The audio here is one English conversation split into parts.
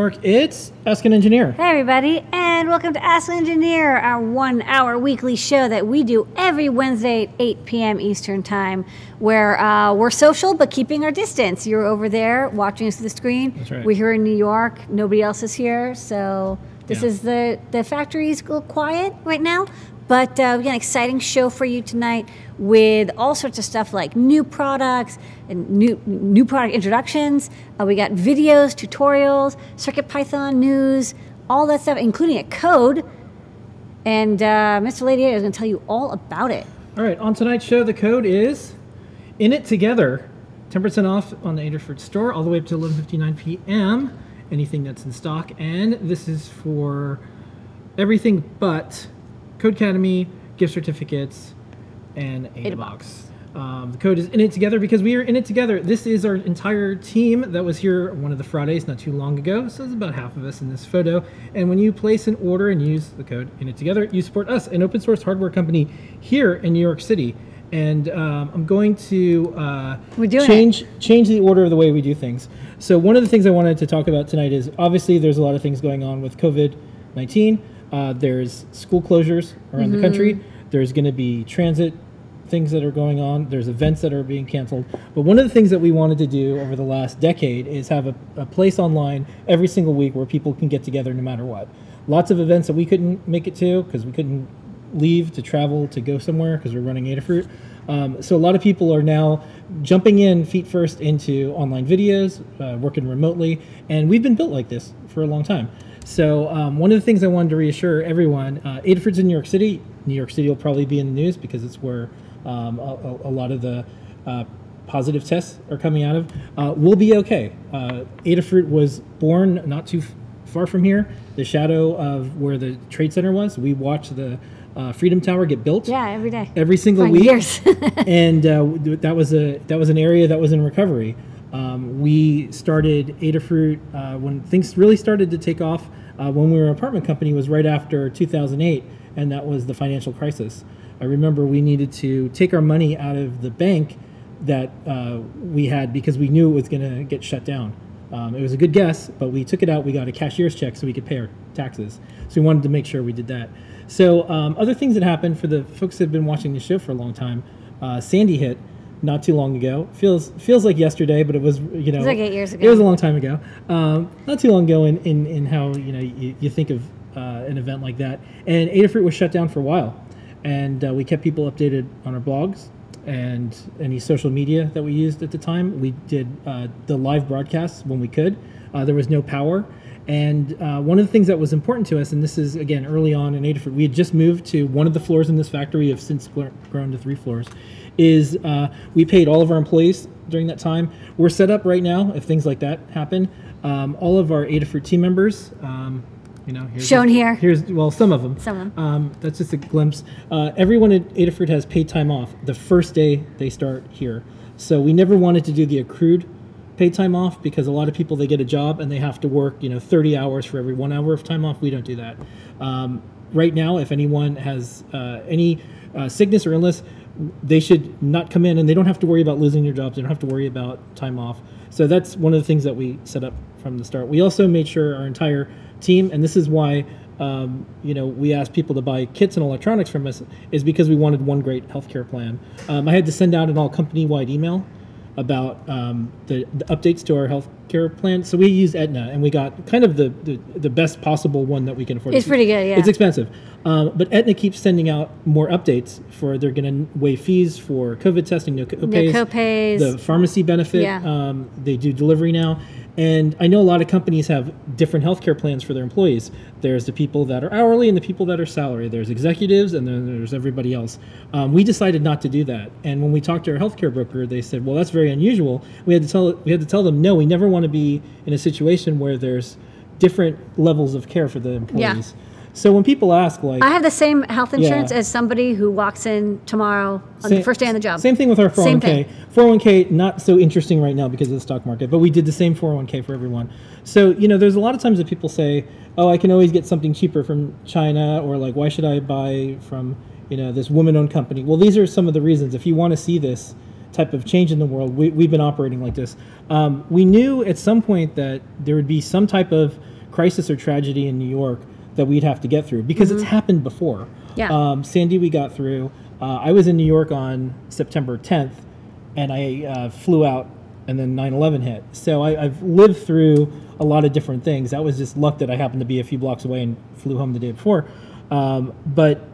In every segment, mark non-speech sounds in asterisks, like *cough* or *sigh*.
Live from New York, it's Ask an Engineer. Hey, everybody, and welcome to Ask an Engineer, our one hour weekly show that we do every Wednesday at 8 p.m. Eastern Time, where uh, we're social but keeping our distance. You're over there watching us through the screen. That's right. We're here in New York. Nobody else is here. So this Yeah. is the, the factory's quiet right now. But uh, we got an exciting show for you tonight with all sorts of stuff like new products and new new product introductions. Uh, we got videos, tutorials, Circuit Python news, all that stuff, including a code. And uh, Mr. Lady is going to tell you all about it. All right, on tonight's show, the code is In It Together. 10% off on the Adafruit store all the way up to 11.59 p.m. Anything that's in stock. And this is for everything but Codecademy, gift certificates, and AdaBox. Um, the code is in it together because we are in it together. This is our entire team that was here one of the Fridays not too long ago. So there's about half of us in this photo. And when you place an order and use the code in it together, you support us, an open source hardware company here in New York City. And um, I'm going to uh, doing it. change change the order of the way we do things. So one of the things I wanted to talk about tonight is obviously there's a lot of things going on with COVID 19. Uh, there's school closures around the country. There's going to be transit things that are going on. There's events that are being canceled. But one of the things that we wanted to do over the last decade is have a, a place online every single week where people can get together no matter what. Lots of events that we couldn't make it to because we couldn't leave to travel to go somewhere because we're running Adafruit. Um, so a lot of people are now jumping in feet first into online videos, uh, working remotely, and we've been built like this for a long time. So um, one of the things I wanted to reassure everyone, uh, Adafruit's in New York City. New York City will probably be in the news because it's where um, a, a- lot of the uh, positive tests are coming out of. Uh, we'll be okay. Uh, Adafruit was born not too far from here, the shadow of where the Trade Center was. We watched the uh, Freedom Tower get built Yeah, every day. every single For week. years. *laughs* and uh, that was a that was an area that was in recovery. Um, we started Adafruit uh, when things really started to take off. Uh, when we were an apartment company was right after 2008, and that was the financial crisis. I remember we needed to take our money out of the bank that uh, we had because we knew it was going to get shut down. Um, it was a good guess, but we took it out. We got a cashier's check so we could pay our taxes. So we wanted to make sure we did that. So um, other things that happened for the folks that have been watching the show for a long time, uh, Sandy hit not too long ago. Feels feels like yesterday, but it was you know like eight years ago. It was a long time ago. Um, not too long ago in, in, in how you know you, you think of uh, an event like that. And Adafruit was shut down for a while, and uh, we kept people updated on our blogs and any social media that we used at the time. We did uh, the live broadcasts when we could. Uh, there was no power. And uh, one of the things that was important to us, and this is again early on in Adafruit, we had just moved to one of the floors in this factory. We have since grown to three floors. Is uh, we paid all of our employees during that time. We're set up right now if things like that happen. Um, all of our Adafruit team members, um, you know, here's Shown here. Here's well, some of them. Some of 'em. Um, that's just a glimpse. Uh, everyone at Adafruit has paid time off the first day they start here. So we never wanted to do the accrued paid time off because a lot of people they get a job and they have to work you know 30 hours for every one hour of time off. We don't do that. Um, right now, if anyone has uh, any uh, sickness or illness, they should not come in and they don't have to worry about losing their jobs. They don't have to worry about time off. So that's one of the things that we set up from the start. We also made sure our entire team, and this is why um, you know we asked people to buy kits and electronics from us, is because we wanted one great healthcare plan. Um, I had to send out an all company-wide email about um, the, the updates to our healthcare plan. So we used Aetna, and we got kind of the, the, the best possible one that we can afford. It's pretty good, yeah. It's expensive, um, but Aetna keeps sending out more updates for they're going to waive fees for COVID testing, no copays, no copays. the pharmacy benefit. Yeah. Um, they do delivery now. And I know a lot of companies have different healthcare plans for their employees. There's the people that are hourly and the people that are salary. There's executives and then there's everybody else. Um, we decided not to do that. And when we talked to our healthcare broker, they said, "Well, that's very unusual." We had to tell we had to tell them, "No, we never want to be in a situation where there's different levels of care for the employees." Yeah. So when people ask, like, I have the same health insurance Yeah. as somebody who walks in tomorrow on the first day on the job. Same thing with our 401k. 401k not so interesting right now because of the stock market, but we did the same 401k for everyone. So you know, there's a lot of times that people say, "Oh, I can always get something cheaper from China," or like, "Why should I buy from you know this woman-owned company?" Well, these are some of the reasons. If you want to see this, type of change in the world, we, we've been operating like this. Um, we knew at some point that there would be some type of crisis or tragedy in New York that we'd have to get through because it's happened before. Yeah. Um, Sandy, we got through. Uh, I was in New York on September 10th, and I uh, flew out, and then 9/11 hit. So I, I've lived through a lot of different things. That was just luck that I happened to be a few blocks away and flew home the day before. Um, but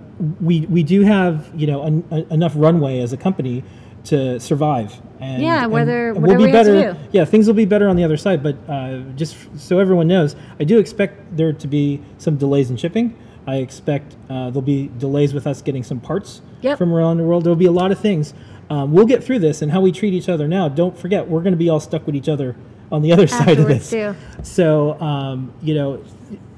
we we do have you know en- en- enough runway as a company to survive. And, Yeah, whether- and whatever we'll we be have to better. do. Yeah, things will be better on the other side. But uh, just f- so everyone knows, I do expect there to be some delays in shipping. I expect uh, there'll be delays with us getting some parts Yep. from around the world. There'll be a lot of things. Um, we'll get through this, and how we treat each other now. Don't forget, we're going to be all stuck with each other on the other *laughs* side of this. too. So, um, you know,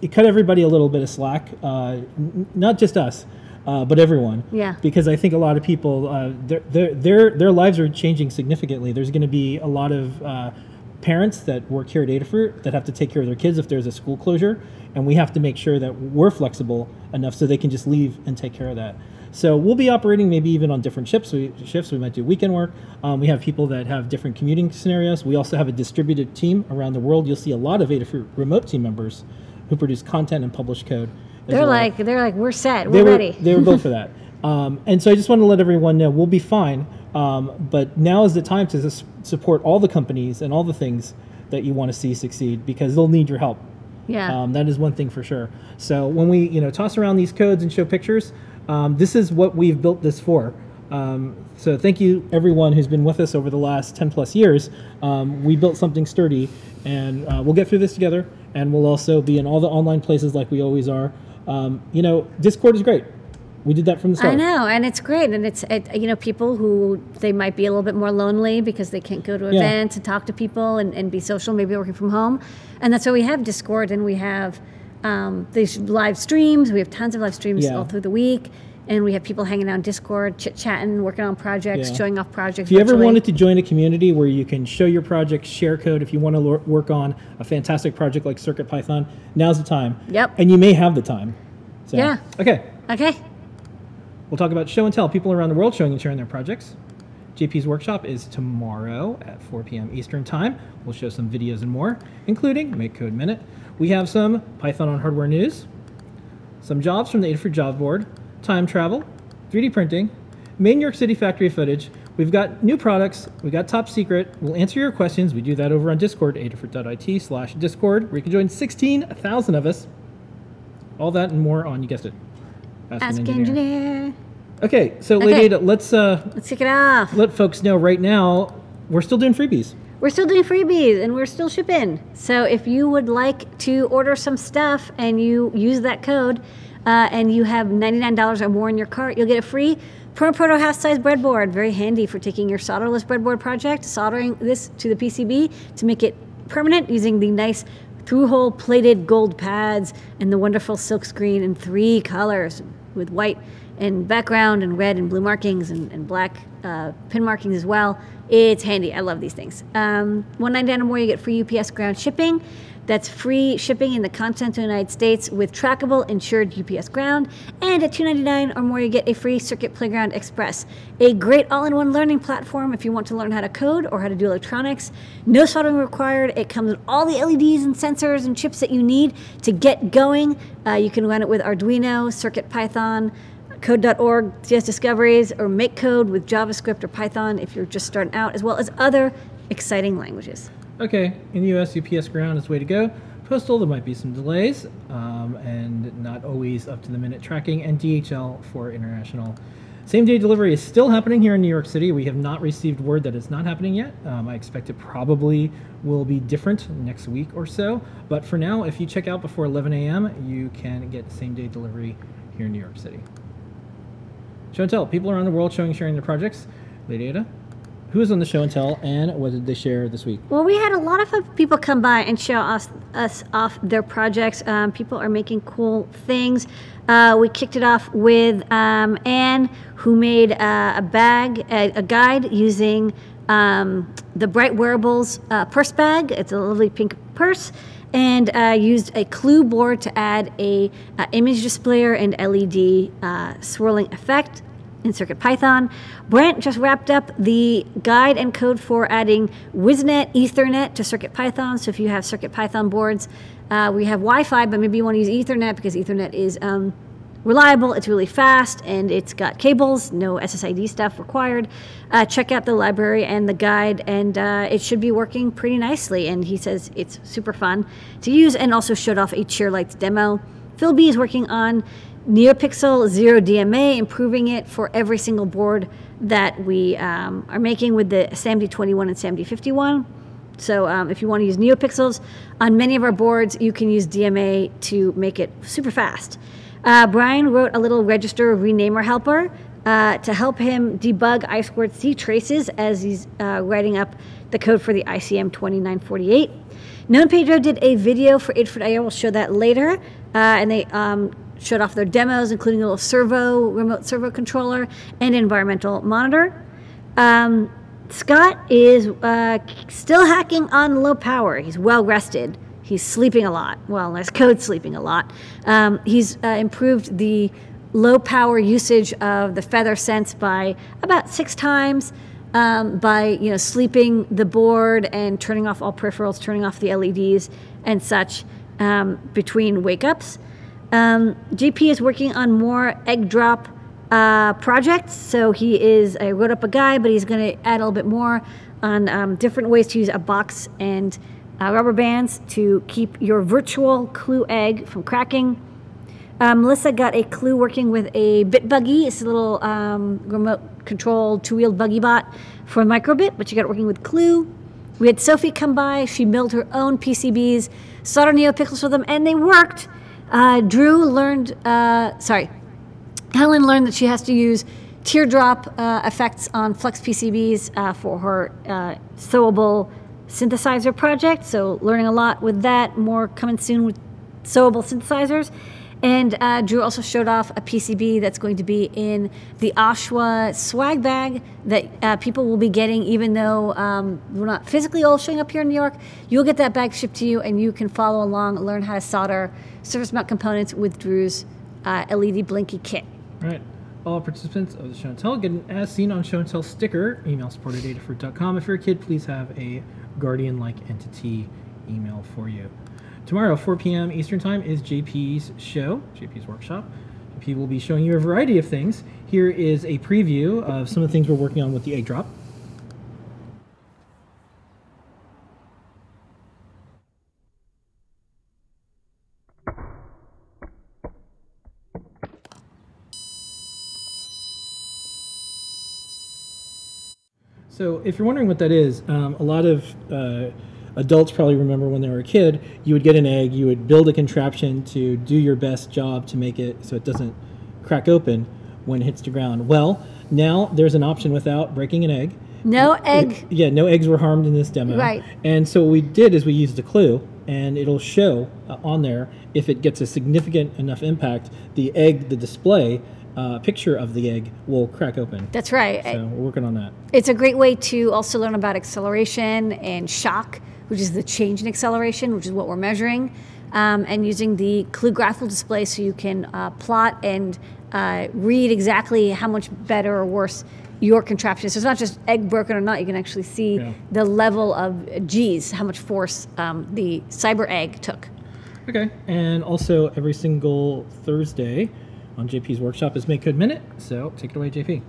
it cut everybody a little bit of slack. Uh, n- not just us, uh, but everyone. Yeah. Because I think a lot of people, uh, their, their their their lives are changing significantly. There's going to be a lot of uh, parents that work here at Adafruit that have to take care of their kids if there's a school closure, and we have to make sure that we're flexible enough so they can just leave and take care of that. So we'll be operating maybe even on different shifts. We, shifts. We might do weekend work. Um, we have people that have different commuting scenarios. We also have a distributed team around the world. You'll see a lot of Adafruit remote team members who produce content and publish code. They're well like they're like we're set. they We're were ready. they were built for *laughs* that. Um, and so I just want to let everyone know we'll be fine. Um, but now is the time to support all the companies and all the things that you want to see succeed because they'll need your help. yeah. Um, that is one thing for sure. So when we you know toss around these codes and show pictures, um, this is what we've built this for. Um, so thank you everyone who's been with us over the last 10 plus years. Um, we built something sturdy, and uh, we'll get through this together. And we'll also be in all the online places like we always are. Um, you know, Discord is great. We did that from the start. I know, and it's great, and it's it, you know people who they might be a little bit more lonely because they can't go to Yeah. events and talk to people and, and be social, maybe working from home, and that's why we have Discord and we have um, these live streams. We have tons of live streams Yeah. all through the week, and we have people hanging out on Discord, chit chatting, working on projects, Yeah. showing off projects. If you ever wanted to join a community where you can show your project, share code, if you want to lo- work on a fantastic project like CircuitPython, now's the time. Yep. And you may have the time. So, Yeah. Okay. okay, We'll talk about show and tell people around the world showing and sharing their projects. JP's workshop is tomorrow at 4 p.m. Eastern Time. We'll show some videos and more, including Make Code Minute. We have some Python on hardware news, some jobs from the Adafruit Job Board, time travel, 3D printing, main New York City factory footage. We've got new products. We've got top secret. We'll answer your questions. We do that over on Discord, adafruit.it slash Discord, where you can join 16,000 of us. All that and more on, you guessed it, Ask, an ask engineer. Okay, so Okay. Lady Ada, let's uh, Let's kick it off. let folks know right now we're still doing freebies. We're still doing freebies and we're still shipping. So if you would like to order some stuff and you use that code uh, and you have $99 or more in your cart, you'll get a free Pro Proto half size breadboard. Very handy for taking your solderless breadboard project, soldering this to the PCB to make it permanent using the nice through hole plated gold pads and the wonderful silk screen in three colors with white and background and red and blue markings and, and black uh, pin markings as well. It's handy. I love these things. Um, One ninety nine or more, you get free UPS ground shipping. That's free shipping in the continental United States with trackable insured UPS ground. And at $2.99 or more, you get a free Circuit Playground Express, a great all-in-one learning platform if you want to learn how to code or how to do electronics. No soldering required. It comes with all the LEDs and sensors and chips that you need to get going. Uh, you can run it with Arduino, Circuit Python code.org, CS Discoveries, or make code with JavaScript or Python if you're just starting out, as well as other exciting languages. Okay, in the US, UPS ground is way to go. Postal, there might be some delays um, and not always up to the minute tracking, and DHL for international. Same day delivery is still happening here in New York City. We have not received word that it's not happening yet. Um, I expect it probably will be different next week or so. But for now, if you check out before 11 a.m., you can get same day delivery here in New York City. Show and tell. People around the world showing sharing their projects. Lady Ada, who is on the show and tell, and what did they share this week? Well, we had a lot of people come by and show us, us off their projects. Um, people are making cool things. Uh, we kicked it off with um, Anne, who made uh, a bag, a, a guide using um, the Bright Wearables uh, purse bag. It's a lovely pink purse. And uh, used a clue board to add a uh, image displayer and LED uh, swirling effect. In CircuitPython. Brent just wrapped up the guide and code for adding WIZnet Ethernet to CircuitPython. So if you have CircuitPython boards, uh, we have Wi-Fi, but maybe you want to use Ethernet because Ethernet is um, reliable, it's really fast, and it's got cables, no SSID stuff required. Uh, check out the library and the guide, and uh, it should be working pretty nicely. And he says it's super fun to use, and also showed off a Cheerlights demo. Phil B is working on NeoPixel Zero DMA, improving it for every single board that we um, are making with the SAMD21 and SAMD51. So um, if you want to use NeoPixels on many of our boards, you can use DMA to make it super fast. Uh, Brian wrote a little register renamer helper uh, to help him debug I squared C traces as he's uh, writing up the code for the ICM 2948. Noe and Pedro did a video for Adafruit IO. We'll show that later. Uh, and they um, showed off their demos, including a little servo, remote servo controller, and environmental monitor. Um, Scott is uh, still hacking on low power. He's well rested. He's sleeping a lot. Well, there's *laughs* code sleeping a lot. Um, he's uh, improved the low power usage of the Feather Sense by about six times um, by you know sleeping the board and turning off all peripherals, turning off the LEDs and such um, between wake ups. Um, JP is working on more egg drop uh, projects. So he is, I wrote up a guide, but he's going to add a little bit more on um, different ways to use a box and uh, rubber bands to keep your virtual clue egg from cracking. Uh, Melissa got a clue working with a bit buggy. It's a little um, remote controlled two-wheeled buggy bot for microbit, but she got it working with Clue. We had Sophie come by. She milled her own PCBs, soldered NeoPixels for them, and they worked. Uh, Drew learned, uh, sorry, Helen learned that she has to use teardrop uh, effects on Flex PCBs uh, for her uh, sewable synthesizer project. So learning a lot with that. More coming soon with sewable synthesizers. And uh, Drew also showed off a PCB that's going to be in the OSHWA swag bag that uh, people will be getting, even though um, we're not physically all showing up here in New York. You'll get that bag shipped to you, and you can follow along, learn how to solder surface mount components with Drew's uh, LED Blinky kit. All right. All participants of the Show and Tell get an as seen on Show and Tell sticker. Email support at adafruit.com. If you're a kid, please have a guardian like entity email for you. Tomorrow, 4 p.m. Eastern Time, is JP's show, JP's workshop. JP will be showing you a variety of things. Here is a preview of some of the things we're working on with the egg drop. So, if you're wondering what that is, um, a lot of uh, adults probably remember when they were a kid, you would get an egg, you would build a contraption to do your best job to make it so it doesn't crack open when it hits the ground. Well, now there's an option without breaking an egg. No egg. It- yeah, no eggs were harmed in this demo. Right. And so what we did is we used a clue, and it'll show uh, on there if it gets a significant enough impact, the egg, the display uh, picture of the egg will crack open. That's right. So we're working on that. It's a great way to also learn about acceleration and shock, which is the change in acceleration, which is what we're measuring, um, and using the clue graphical display so you can uh, plot and uh, read exactly how much better or worse your contraption is. So it's not just egg broken or not, you can actually see Yeah. the level of G's, how much force um, the cyber egg took. Okay. And also every single Thursday on JP's workshop is Make Code Minute. So take it away, JP.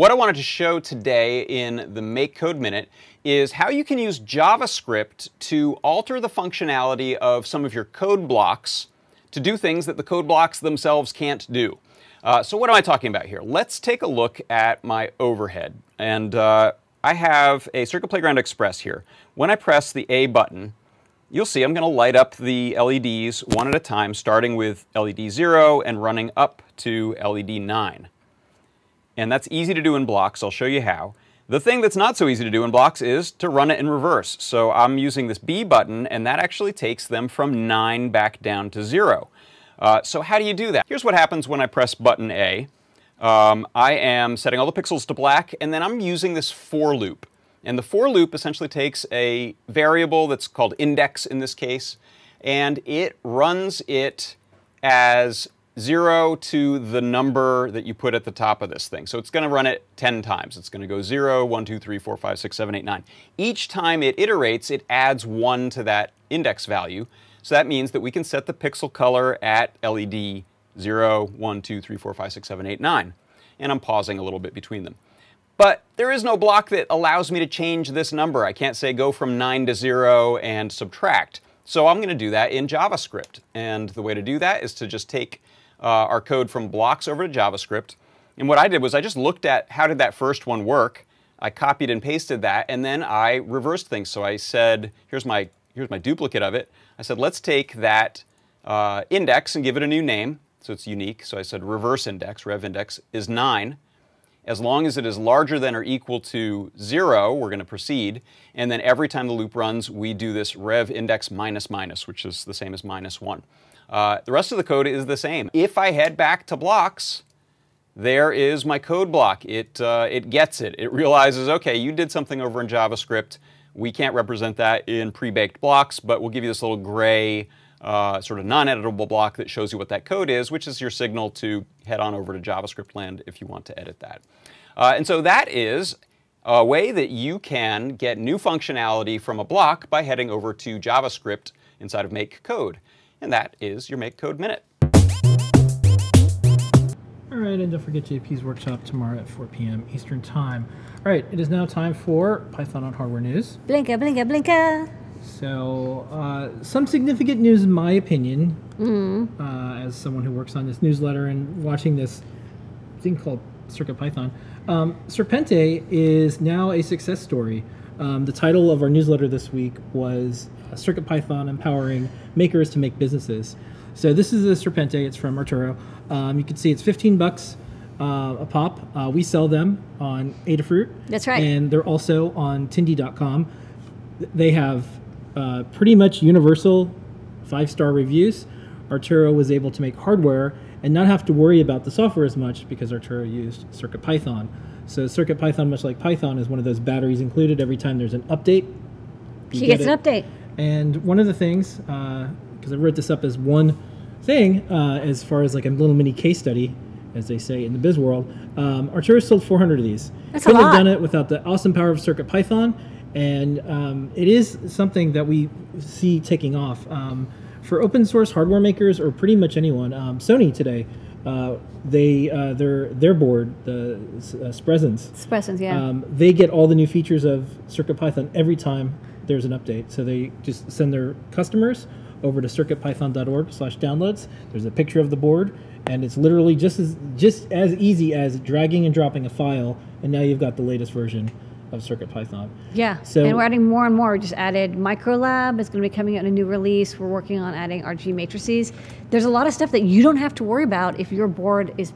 What I wanted to show today in the Make Code Minute is how you can use JavaScript to alter the functionality of some of your code blocks to do things that the code blocks themselves can't do. Uh, so what am I talking about here? Let's take a look at my overhead. And uh, I have a Circuit Playground Express here. When I press the A button, you'll see I'm going to light up the LEDs one at a time, starting with LED 0 and running up to LED 9 and that's easy to do in blocks. I'll show you how. The thing that's not so easy to do in blocks is to run it in reverse. So I'm using this B button, and that actually takes them from 9 back down to 0. Uh, so how do you do that? Here's what happens when I press button A. Um, I am setting all the pixels to black, and then I'm using this for loop. And the for loop essentially takes a variable that's called index in this case, and it runs it as 0 to the number that you put at the top of this thing. So it's going to run it 10 times. It's going to go 0, 1, 2, 3, 4, 5, 6, 7, 8, 9. Each time it iterates, it adds 1 to that index value. So that means that we can set the pixel color at LED 0, 1, 2, 3, 4, 5, 6, 7, 8, 9. And I'm pausing a little bit between them. But there is no block that allows me to change this number. I can't say go from 9 to 0 and subtract. So I'm going to do that in JavaScript. And the way to do that is to just take our code from blocks over to JavaScript. And what I did was I just looked at how did that first one work. I copied and pasted that, and then I reversed things. So I said, here's my, here's my duplicate of it. I said, let's take that uh, index and give it a new name, so it's unique. So I said reverse index, rev index, is 9. As long as it is larger than or equal to 0, we're going to proceed. And then every time the loop runs, we do this rev index minus minus, which is the same as minus 1. Uh, the rest of the code is the same. If I head back to blocks, there is my code block. It, uh, it gets it. It realizes, okay, you did something over in JavaScript. We can't represent that in pre-baked blocks, but we'll give you this little gray uh, sort of non-editable block that shows you what that code is, which is your signal to head on over to JavaScript land if you want to edit that. Uh, and so that is a way that you can get new functionality from a block by heading over to JavaScript inside of Make Code. And that is your Make Code Minute. All right, and don't forget JP's workshop tomorrow at 4 p.m. Eastern Time. All right, it is now time for Python on Hardware News. Blinka, blinka, blinka. So, uh, some significant news, in my opinion, uh, as someone who works on this newsletter and watching this thing called CircuitPython. Um, Serpente is now a success story. Um, the title of our newsletter this week was uh, CircuitPython Empowering Makers to Make Businesses. So this is a Serpente. It's from Arturo. Um, you can see it's 15 bucks uh, a pop. Uh, we sell them on Adafruit. That's right. And they're also on Tindie.com. They have uh, pretty much universal five-star reviews. Arturo was able to make hardware and not have to worry about the software as much because Arturo used CircuitPython. So CircuitPython, much like Python, is one of those batteries included every time there's an update. you She get gets an update. And one of the things, because I wrote this up as one thing, uh, as far as like a little mini case study, as they say in the biz world, um, Arturo sold 400 of these. That's a Couldn't have lot. done it without the awesome power of Circuit Python, and um, it is something that we see taking off. Um, for open source hardware makers or pretty much anyone, um, Sony today, uh, they uh, their their board, the uh, Spresense, yeah. um, they get all the new features of CircuitPython every time there's an update. So they just send their customers over to circuitpython.org/downloads. There's a picture of the board, and it's literally just as just as easy as dragging and dropping a file, and now you've got the latest version of CircuitPython. yeah. so- and we're adding more and more. We just added ulab. It's going to be coming out in a new release. We're working on adding RG matrices. There's a lot of stuff that you don't have to worry about if your board is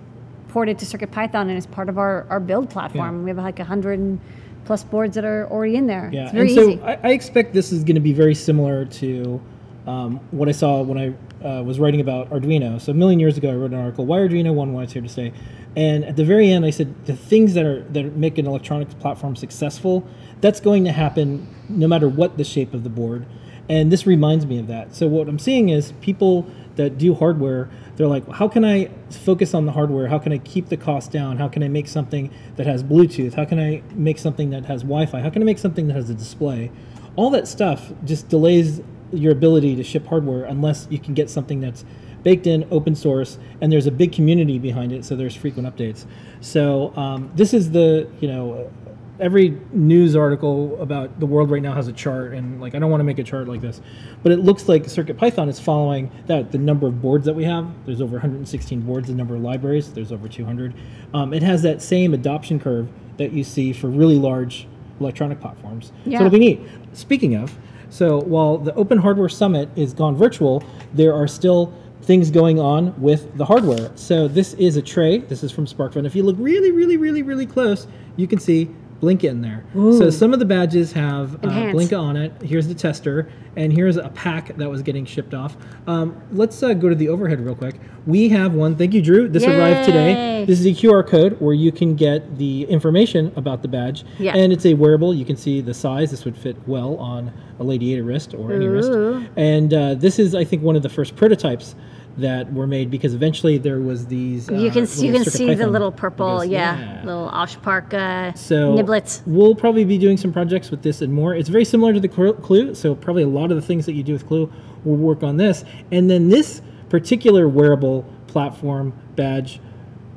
ported to CircuitPython and is part of our, our build platform. We have like 100 and plus boards that are already in there. Yeah, it's very and so. I, I expect this is going to be very similar to um, what I saw when I uh, was writing about Arduino. So a million years ago, I wrote an article, "Why Arduino? One, why it's here to stay." And at the very end, I said the things that are that make an electronics platform successful. That's going to happen no matter what the shape of the board. And this reminds me of that. So what I'm seeing is people that do hardware, they're like, how can I focus on the hardware? How can I keep the cost down? How can I make something that has Bluetooth? How can I make something that has Wi-Fi? How can I make something that has a display? All that stuff just delays your ability to ship hardware unless you can get something that's baked in, open source, and there's a big community behind it, so there's frequent updates. So um, this is the, you know, every news article about the world right now has a chart and like i don't want to make a chart like this but it looks like circuitpython is following that the number of boards that we have. There's over 116 boards the number of libraries there's over 200 um, it has that same adoption curve that you see for really large electronic platforms. Yeah. so it'll be neat speaking of so while the open hardware summit is gone virtual there are still things going on with the hardware. So this is a tray. This is from sparkfun. If you look really really really really close you can see Blinka in there. So some of the badges have uh. Blinka on it. Here's the tester, and here's a pack that was getting shipped off. Um, let's uh, go to the overhead real quick. We have one. Thank you, Drew. This arrived today. This is a QR code where you can get the information about the badge, Yeah. and it's a wearable. You can see the size. This would fit well on a Lady Ada wrist or any wrist. And uh, this is, I think, one of the first prototypes that were made because eventually there was these. you uh, can s- you can see the little purple, logos. yeah, little Oshpark uh, So niblets. We'll probably be doing some projects with this and more. It's very similar to the Clue, so probably a lot of the things that you do with Clue will work on this. And then this particular wearable platform badge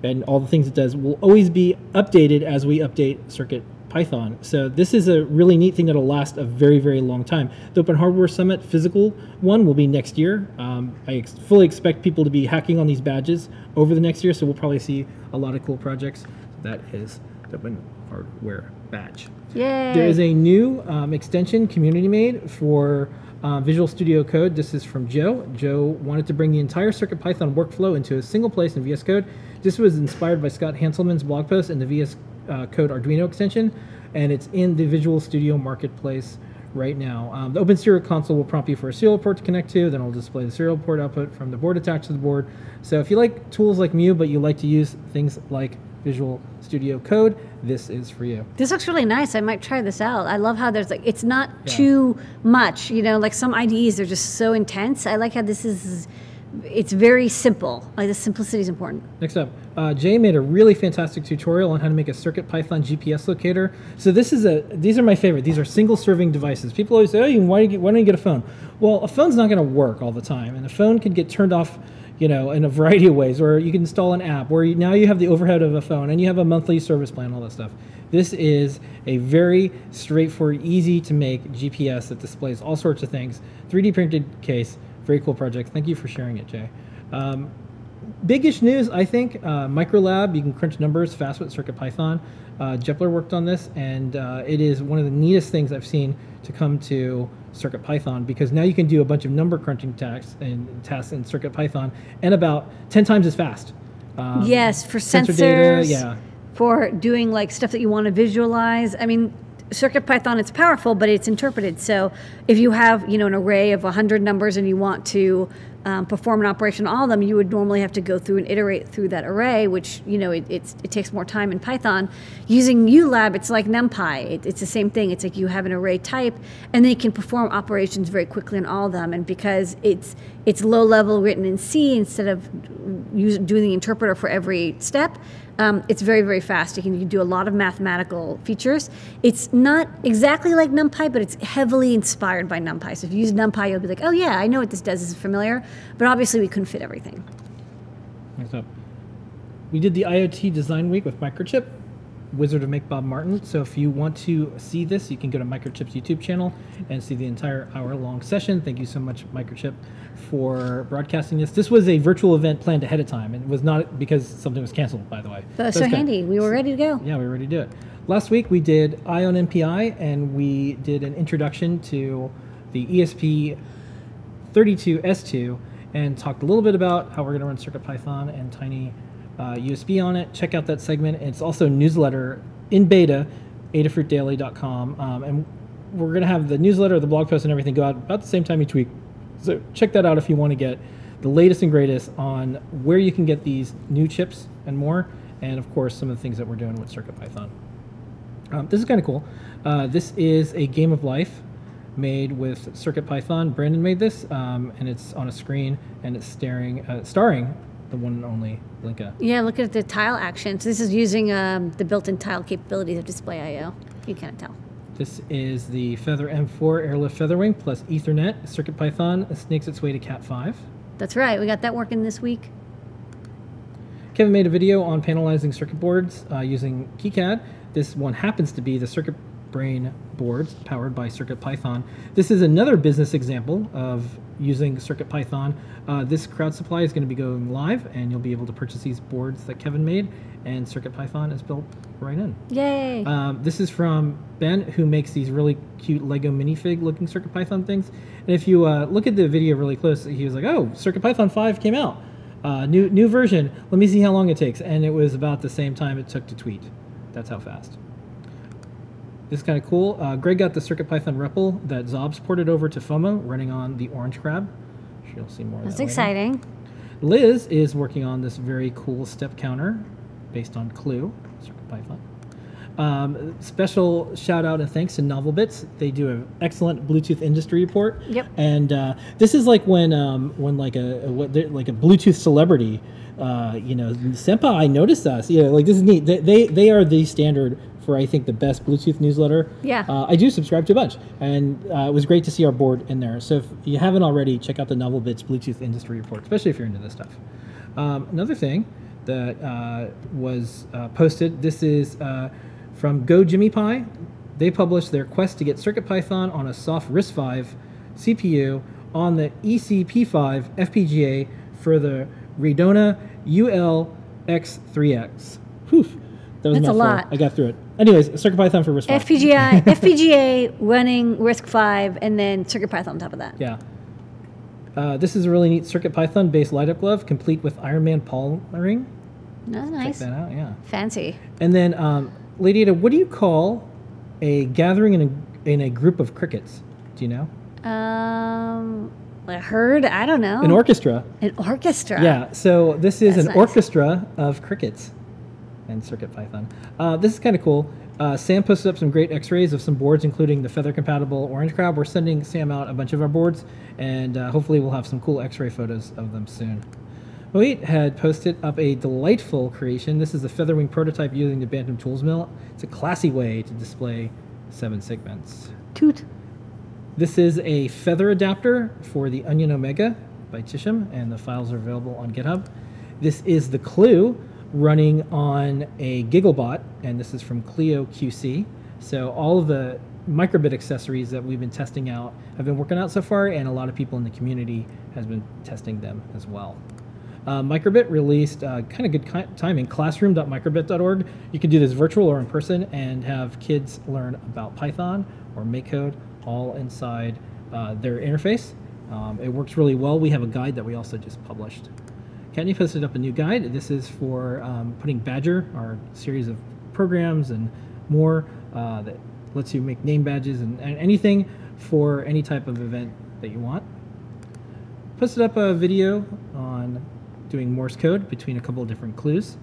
and all the things it does will always be updated as we update Circuit Python. So this is a really neat thing that'll last a very, very long time. The Open Hardware Summit physical one will be next year. Um, I ex- fully expect people to be hacking on these badges over the next year, so we'll probably see a lot of cool projects. That is the Open Hardware badge. Yay! There is a new um, extension community made for uh, Visual Studio Code. This is from Joe. Joe wanted to bring the entire CircuitPython workflow into a single place in VS Code. This was inspired by Scott Hanselman's blog post in the VS uh, Code Arduino extension, and it's in the Visual Studio Marketplace right now. Um, the Open Serial Console will prompt you for a serial port to connect to, then it'll display the serial port output from the board attached to the board. So if you like tools like Mu, but you like to use things like Visual Studio Code, this is for you. This looks really nice. I might try this out. I love how there's like it's not Yeah. too much. You know, like some IDEs they're just so intense. I like how this is. It's very simple. Like the simplicity is important. Next up, uh, Jay made a really fantastic tutorial on how to make a Circuit Python GPS locator. So this is a these are my favorite. These are single serving devices. People always say, "Oh, why, do you, why don't you get a phone?" Well, a phone's not going to work all the time, and a phone can get turned off, you know, in a variety of ways. Or you can install an app, where you, now you have the overhead of a phone, and you have a monthly service plan, all that stuff. This is a very straightforward, easy to make GPS that displays all sorts of things. 3D printed case, very cool project. Thank you for sharing it, Jay. Um, biggish news, I think. Uh, ulab, you can crunch numbers fast with CircuitPython. Uh, Jepler worked on this, and uh, it is one of the neatest things I've seen to come to CircuitPython because now you can do a bunch of number crunching tasks and tasks in CircuitPython and about ten times as fast. Um, yes, for sensor sensors. data, yeah. For doing like stuff that you want to visualize. I mean, CircuitPython it's powerful, but it's interpreted. So if you have you know an array of 100 numbers and you want to um, perform an operation on all of them, you would normally have to go through and iterate through that array, which you know it, it takes more time in Python. Using ULab, it's like NumPy. It, it's the same thing. It's like you have an array type, and then you can perform operations very quickly on all of them. And because it's it's low level written in C instead of use, doing the interpreter for every step, um, it's very very fast. You can, you can do a lot of mathematical features. It's not exactly like NumPy, but it's heavily inspired by NumPy. So if you use NumPy, you'll be like, oh yeah, I know what this does. This is familiar. But obviously, we couldn't fit everything. Next up, we did the IoT Design Week with Microchip, Wizard of Make Bob Martin. So if you want to see this, you can go to Microchip's YouTube channel and see the entire hour-long session. Thank you so much, Microchip, for broadcasting this. This was a virtual event planned ahead of time, and it was not because something was canceled. By the way, That was So so handy. We were ready to go. Yeah, we were ready to do it. Last week we did Ion MPI, and we did an introduction to the ESP 32S2 and talked a little bit about how we're going to run CircuitPython and Tiny uh, USB on it. Check out that segment. It's also a newsletter in beta, adafruitdaily.com. Um, and we're going to have the newsletter, the blog post, and everything go out about the same time each week. So check that out if you want to get the latest and greatest on where you can get these new chips and more, and of course, some of the things that we're doing with CircuitPython. Um, this is kind of cool. Uh, this is a game of life made with CircuitPython. Brandon made this, um, and it's on a screen and it's staring, uh, starring the one and only Blinka. Yeah, look at the tile actions. This is using um, the built-in tile capabilities of Display I/O. You can't tell. This is the Feather M4 Airlift Featherwing plus Ethernet. CircuitPython snakes its way to Cat 5. That's right. We got that working this week. Kevin made a video on panelizing circuit boards uh, using KiCad. This one happens to be the Circuit Brain boards powered by CircuitPython. This is another business example of using CircuitPython. Uh, this crowd supply is going to be going live, and you'll be able to purchase these boards that Kevin made, and CircuitPython is built right in. Yay! Um, this is from Ben, who makes these really cute Lego minifig looking CircuitPython things. And if you uh, look at the video really close, he was like, "Oh, CircuitPython 5 came out, uh, new new version. Let me see how long it takes." And it was about the same time it took to tweet. That's how fast. This is kind of cool. Uh, Greg got the CircuitPython REPL that xobs ported over to Fomu, running on the Orange Crab. You'll see more. of That's that exciting. Liz is working on this very cool step counter based on Clue, CircuitPython. Um, special shout out and thanks to NovelBits. They do an excellent Bluetooth industry report. Yep. And uh, this is like when um, when like a, a like a Bluetooth celebrity, uh, you know, Senpai noticed us. You know, like this is neat. They, they they are the standard for I think the best Bluetooth newsletter. Yeah. Uh, I do subscribe to a bunch, and uh, it was great to see our board in there. So if you haven't already, check out the Novel Bits Bluetooth industry report, especially if you're into this stuff. Um, another thing that uh, was uh, posted. This is uh, from gojimmypi. They published their quest to get CircuitPython on a soft RISC-V CPU on the E ECP5 FPGA for the Radiona ULX3S. Whew, that was That's a lot. I got through it. Anyways, CircuitPython for RISC-V. FPGA, FPGA running RISC-V, and then CircuitPython on top of that. Yeah. Uh, this is a really neat CircuitPython based light up glove, complete with Iron Man polling. That's nice. Check that out, yeah. Fancy. And then, um, Lady Ada, what do you call a gathering in a, in a group of crickets? Do you know? Um, a herd? I don't know. An orchestra. An orchestra. Yeah, so this is That's an nice. orchestra of crickets and CircuitPython. Uh, this is kind of cool. Uh, Sam posted up some great x-rays of some boards, including the feather compatible Orange Crab. We're sending Sam out a bunch of our boards, and uh, hopefully we'll have some cool x-ray photos of them soon. Wait had posted up a delightful creation. This is a Featherwing prototype using the Bantam Tools Mill. It's a classy way to display seven segments. Toot. This is a feather adapter for the Onion Omega by Tisham, and the files are available on GitHub. This is the Clue running on a Gigglebot, and this is from Clio QC. So all of the microbit accessories that we've been testing out have been working out so far, and a lot of people in the community has been testing them as well. Uh, Microbit released uh, kind of good timing. Classroom.microbit.org. You can do this virtual or in person and have kids learn about Python or MakeCode all inside uh, their interface. Um, it works really well. We have a guide that we also just published. Kenny posted up a new guide. This is for um, putting Badger, our series of programs and more uh, that lets you make name badges and, and anything for any type of event that you want posted up a video on doing Morse code between a couple of different clues.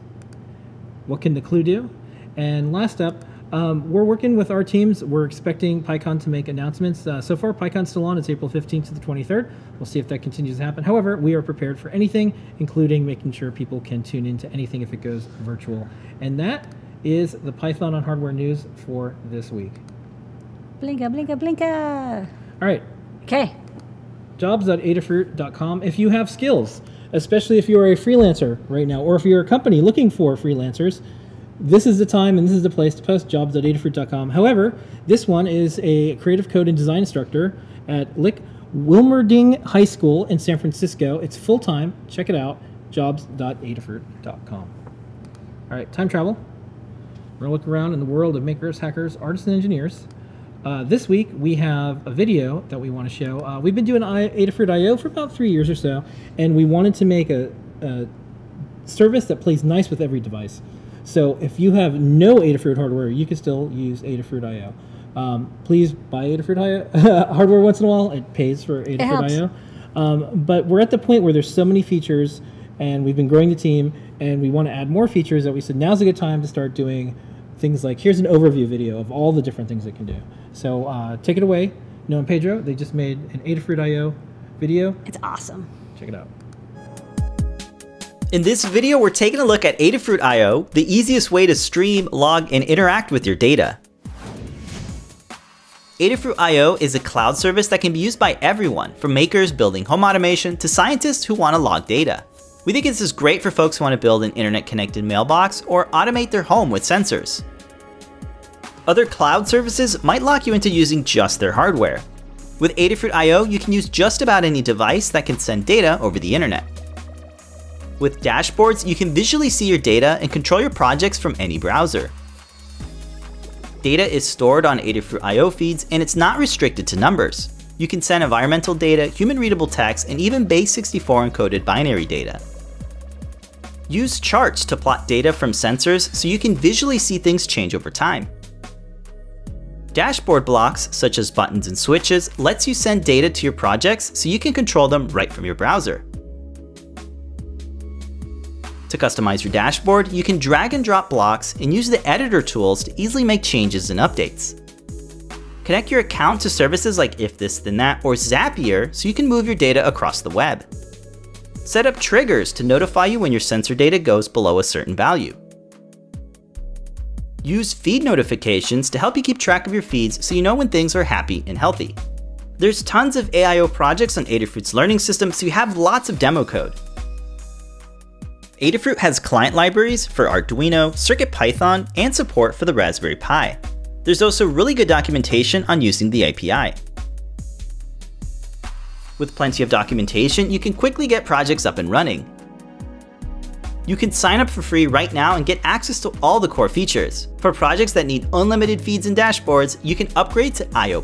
What can the clue do? And last up, um, we're working with our teams. We're expecting PyCon to make announcements. Uh, so far, PyCon's still on. It's April 15th to the 23rd. We'll see if that continues to happen. However, we are prepared for anything, including making sure people can tune into anything if it goes virtual. And that is the Python on hardware news for this week. Blinka, blinka, blinka. All right, Okay. jobs.adafruit.com if you have skills, especially if you're a freelancer right now, or if you're a company looking for freelancers. This is the time and this is the place to post jobs.adafruit.com. However, this one is a creative code and design instructor at Lick Wilmerding High School in San Francisco. It's full time. Check it out. Jobs.adafruit.com. All right, time travel. We're gonna look around in the world of makers, hackers, artists, and engineers. Uh, this week we have a video that we want to show. Uh, we've been doing I- Adafruit IO for about three years or so, and we wanted to make a, a service that plays nice with every device. So if you have no Adafruit hardware, you can still use Adafruit IO. Um, please buy Adafruit IO *laughs* hardware once in a while. It pays for Adafruit. IO. Um, but we're at the point where there's so many features, and we've been growing the team, and we want to add more features that we said now's a good time to start doing things like here's an overview video of all the different things it can do. So uh, take it away, Noah and Pedro. They just made an Adafruit IO video. It's awesome. Check it out. In this video, we're taking a look at Adafruit IO, the easiest way to stream, log, and interact with your data. Adafruit IO is a cloud service that can be used by everyone, from makers building home automation to scientists who want to log data. We think this is great for folks who want to build an internet connected mailbox or automate their home with sensors. Other cloud services might lock you into using just their hardware. With Adafruit IO, you can use just about any device that can send data over the internet. With dashboards, you can visually see your data and control your projects from any browser. Data is stored on Adafruit IO feeds and it's not restricted to numbers. You can send environmental data, human readable text, and even base64 encoded binary data. Use charts to plot data from sensors so you can visually see things change over time. Dashboard blocks, such as buttons and switches, lets you send data to your projects so you can control them right from your browser. To customize your dashboard, you can drag and drop blocks and use the editor tools to easily make changes and updates. Connect your account to services like If This Then That or Zapier so you can move your data across the web. Set up triggers to notify you when your sensor data goes below a certain value. Use feed notifications to help you keep track of your feeds so you know when things are happy and healthy. There's tons of AIO projects on Adafruit's learning system, so you have lots of demo code. Adafruit has client libraries for Arduino, CircuitPython, and support for the Raspberry Pi. There's also really good documentation on using the API. With plenty of documentation, you can quickly get projects up and running. You can sign up for free right now and get access to all the core features. For projects that need unlimited feeds and dashboards, you can upgrade to IO+.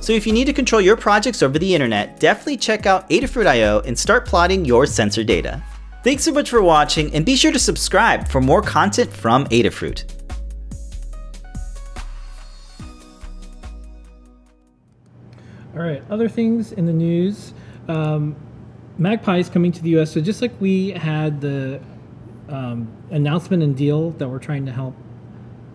So if you need to control your projects over the internet, definitely check out Adafruit.io and start plotting your sensor data. Thanks so much for watching and be sure to subscribe for more content from Adafruit. All right, other things in the news. Um, MagPi is coming to the US. So just like we had the um, announcement and deal that we're trying to help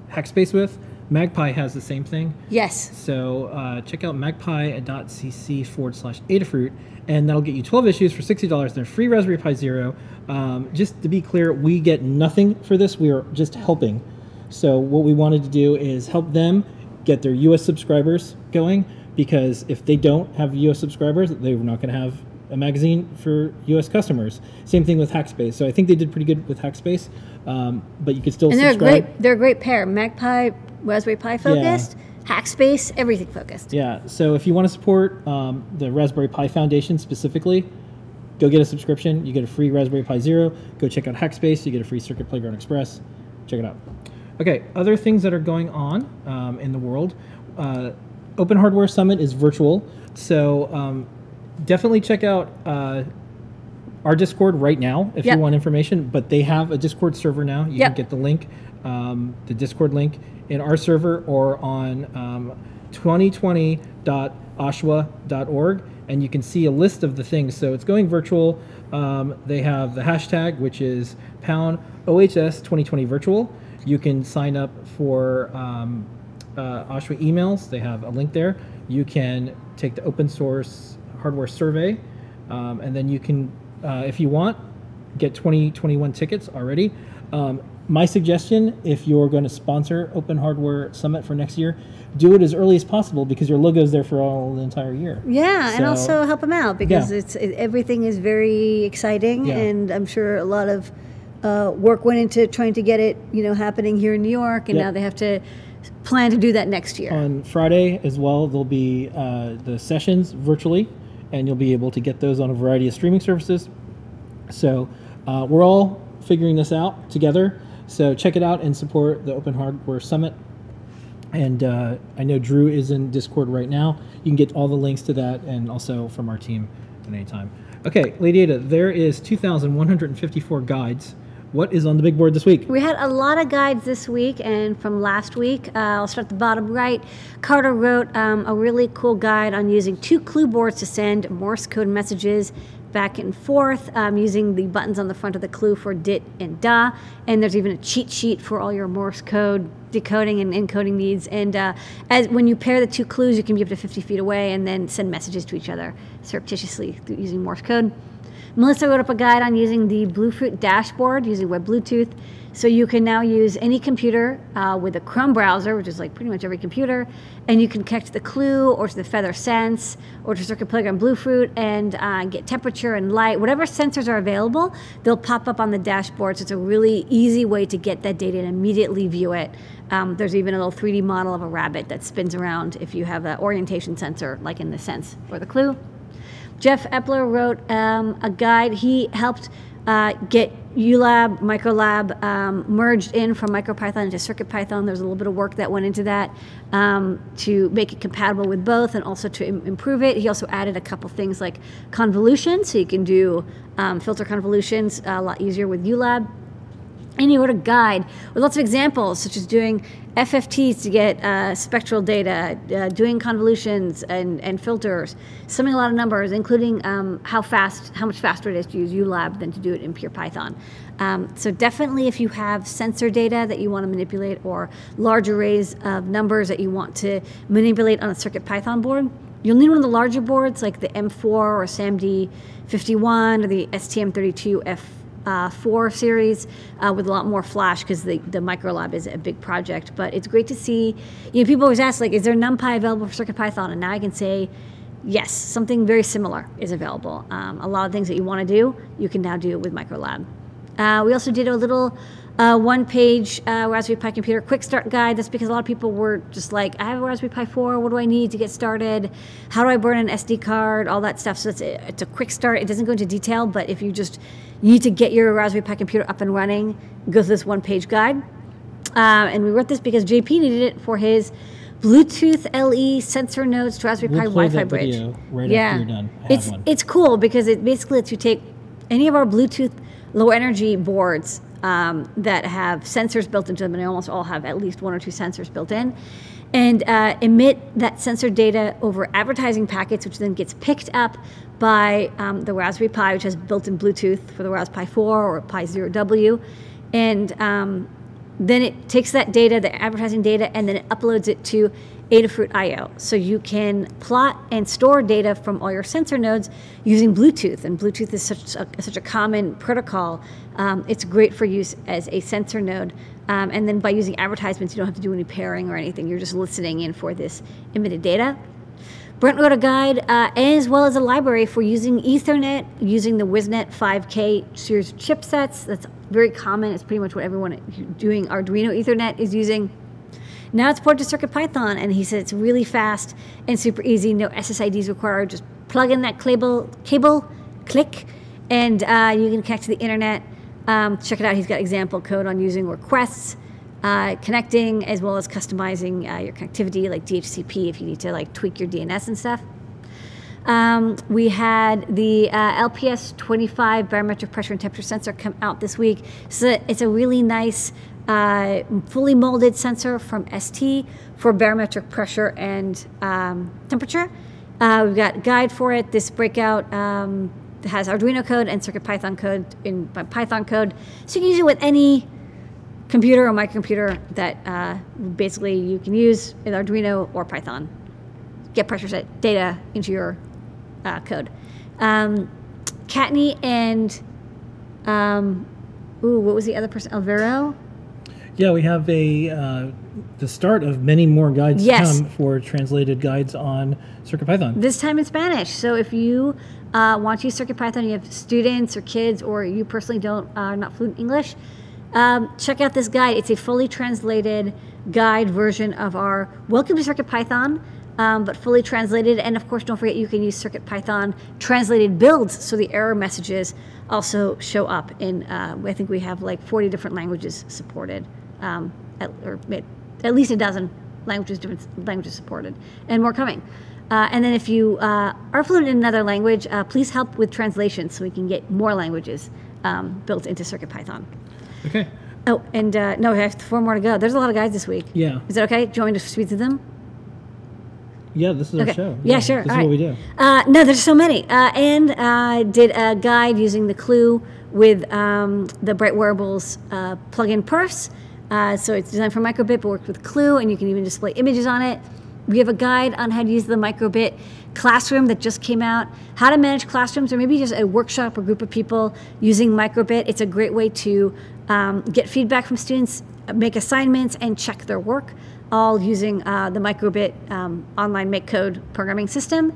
Hackspace with, MagPi has the same thing. Yes. So uh, check out magpi.cc forward slash Adafruit, and that'll get you 12 issues for $60. They're free Raspberry Pi Zero. Um, just to be clear, we get nothing for this. We are just helping. So what we wanted to do is help them get their US subscribers going, because if they don't have US subscribers, they're not going to have a magazine for US customers. Same thing with Hackspace. So I think they did pretty good with Hackspace, um, but you could still And they're a subscribe. great they're a great pair. MagPi, Raspberry Pi focused, Hackspace, everything focused. Yeah. So if you want to support um, the Raspberry Pi Foundation specifically, go get a subscription. You get a free Raspberry Pi Zero. Go check out Hackspace. You get a free Circuit Playground Express. Check it out. Okay. Other things that are going on um, in the world. Uh, Open Hardware Summit is virtual, so um, definitely check out. Uh, our Discord right now if Yep. you want information, but they have a Discord server now. You Yep. can get the link, um, the Discord link in our server or on um, 2020.oshwa.org, and you can see a list of the things. So it's going virtual. Um, they have the hashtag, which is pound OHS 2020 virtual. You can sign up for um, uh, emails. They have a link there. You can take the open source hardware survey, um, and then you can, uh, if you want, get 2021 tickets already. Um, my suggestion, if you're going to sponsor Open Hardware Summit for next year, do it as early as possible because your logo is there for all the entire year. Yeah, and also help them out because Yeah. it's it, everything is very exciting, Yeah. and I'm sure a lot of uh, work went into trying to get it, you know, happening here in New York, and Yep. now they have to plan to do that next year. On Friday as well, there'll be uh, the sessions virtually, and you'll be able to get those on a variety of streaming services. So uh, we're all figuring this out together. So check it out and support the Open Hardware Summit. And uh, I know Drew is in Discord right now. You can get all the links to that and also from our team at any time. Okay, Lady Ada, there is 2,154 guides. What is on the big board this week? We had a lot of guides this week and from last week. Uh, I'll start at the bottom right. Carter wrote um, a really cool guide on using two clue boards to send Morse code messages back and forth um, using the buttons on the front of the clue for dit and da. And there's even a cheat sheet for all your Morse code decoding and encoding needs. And uh, as when you pair the two clues, you can be up to 50 feet away and then send messages to each other surreptitiously using Morse code. Melissa wrote up a guide on using the Bluefruit dashboard using Web Bluetooth. So you can now use any computer uh, with a Chrome browser, which is like pretty much every computer, and you can connect to the Clue or to the Feather Sense or to Circuit Playground Bluefruit and uh, get temperature and light. Whatever sensors are available, they'll pop up on the dashboard. So it's a really easy way to get that data and immediately view it. Um, there's even a little 3D model of a rabbit that spins around if you have an orientation sensor, like in the Sense or the Clue. Jeff Epler wrote um, a guide. He helped uh, get ULab, Microlab um, merged in from MicroPython into CircuitPython. There's a little bit of work that went into that um, to make it compatible with both and also to Im- improve it. He also added a couple things like convolution, so you can do um, filter convolutions a lot easier with ULab. and he wrote a guide with lots of examples, such as doing FFTs to get uh, spectral data, uh, doing convolutions and, and filters, summing a lot of numbers, including um, how fast, how much faster it is to use ULab than to do it in pure Python. Um, so definitely, if you have sensor data that you want to manipulate or large arrays of numbers that you want to manipulate on a Circuit Python board, you'll need one of the larger boards like the M4 or SAMD51 or the STM32F uh, 4 series uh, with a lot more flash because the, the micro lab is a big project. But it's great to see, you know, people always ask, like, is there NumPy available for CircuitPython? And now I can say, yes, something very similar is available. Um, a lot of things that you want to do, you can now do with microlab. Uh, we also did a little uh, one page uh, Raspberry Pi computer quick start guide. That's because a lot of people were just like, I have a Raspberry Pi 4. What do I need to get started? How do I burn an SD card? All that stuff. So it's a, it's a quick start. It doesn't go into detail, but if you just you need to get your Raspberry Pi computer up and running, go to this one page guide. Uh, and we wrote this because JP needed it for his Bluetooth LE sensor nodes to Raspberry We'll Pi Wi-Fi bridge. right yeah, after you're done. I it's one. it's cool because it basically lets you take any of our Bluetooth low energy boards um, that have sensors built into them, and they almost all have at least one or two sensors built in, and uh, emit that sensor data over advertising packets, which then gets picked up by um, the Raspberry Pi, which has built-in Bluetooth for the Raspberry Pi 4 or Pi Zero W, and um, then it takes that data, the advertising data, and then it uploads it to Adafruit IO. So you can plot and store data from all your sensor nodes using Bluetooth. And Bluetooth is such a, such a common protocol. Um, it's great for use as a sensor node. Um, and then by using advertisements, you don't have to do any pairing or anything. You're just listening in for this emitted data. Brent wrote a guide uh, as well as a library for using Ethernet, using the WIZnet 5K series chipsets. That's very common. It's pretty much what everyone doing Arduino Ethernet is using. Now it's ported to CircuitPython, and he said it's really fast and super easy. No SSIDs required. Just plug in that cable, cable, click, and uh, you can connect to the internet. Um, check it out. He's got example code on using requests, uh, connecting, as well as customizing uh, your connectivity, like DHCP, if you need to like tweak your DNS and stuff. Um, we had the uh, LPS 25 barometric pressure and temperature sensor come out this week. So it's a really nice, uh, fully molded sensor from ST for barometric pressure and um, temperature. Uh, we've got guide for it. This breakout um, has Arduino code and CircuitPython code in Python code, so you can use it with any computer or microcomputer that uh, basically you can use with Arduino or Python. Get pressure set data into your uh, code. Um, Kattni and um, ooh, what was the other person? Alvaro. Yeah, we have a uh, the start of many more guides Yes. to come for translated guides on CircuitPython. This time in Spanish. So if you uh, want to use CircuitPython, you have students or kids, or you personally don't uh, are not fluent in English, um, check out this guide. It's a fully translated guide version of our Welcome to CircuitPython, um, but fully translated. And of course, don't forget you can use CircuitPython translated builds, so the error messages also show up in. Uh, I think we have like 40 different languages supported, um, at, or at least a dozen languages, different languages supported, and more coming. Uh, and then if you uh, are fluent in another language, uh, please help with translation so we can get more languages um, built into CircuitPython. Okay. Oh, and uh, no, I have four more to go. There's a lot of guides this week. Yeah. Is that okay? Do you want me to speed through them? Yeah, this is Okay. our show. Yeah, sure. This All is what we do. Uh, no, there's so many. Uh, and uh, did a guide using the Clue with um, the Bright Wearables uh, plug-in purse. Uh, so it's designed for microbit, but worked with Clue, and you can even display images on it. We have a guide on how to use the microbit classroom that just came out. How to manage classrooms, or maybe just a workshop or group of people using microbit. It's a great way to um, get feedback from students, make assignments, and check their work, all using uh, the microbit um, online make code programming system.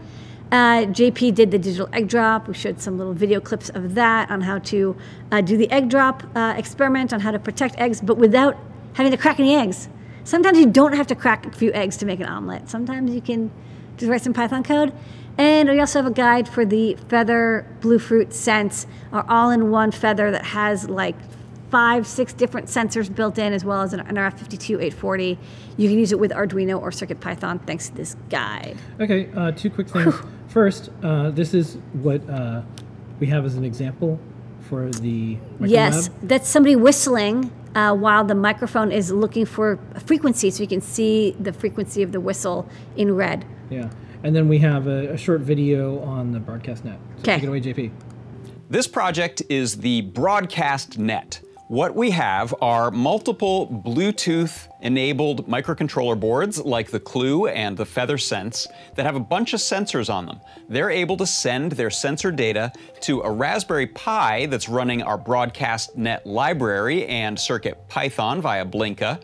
Uh, JP did the digital egg drop. We showed some little video clips of that on how to uh, do the egg drop uh, experiment on how to protect eggs, but without having to crack any eggs. Sometimes you don't have to crack a few eggs to make an omelet. Sometimes you can just write some Python code. And we also have a guide for the Feather Bluefruit Sense, our all-in-one feather that has like five, six different sensors built in, as well as an NRF52840. You can use it with Arduino or CircuitPython thanks to this guide. Okay, uh, two quick things. First, uh, this is what uh, we have as an example for the Yes, Microlab. that's somebody whistling uh, while the microphone is looking for a frequency, so you can see the frequency of the whistle in red. Yeah. And then we have a, a short video on the broadcast net. So 'Kay. Take it away, JP. This project is the Broadcast Net. What we have are multiple Bluetooth enabled microcontroller boards like the Clue and the Feather Sense that have a bunch of sensors on them. They're able to send their sensor data to a Raspberry Pi that's running our Broadcast Net library and Circuit Python via Blinka.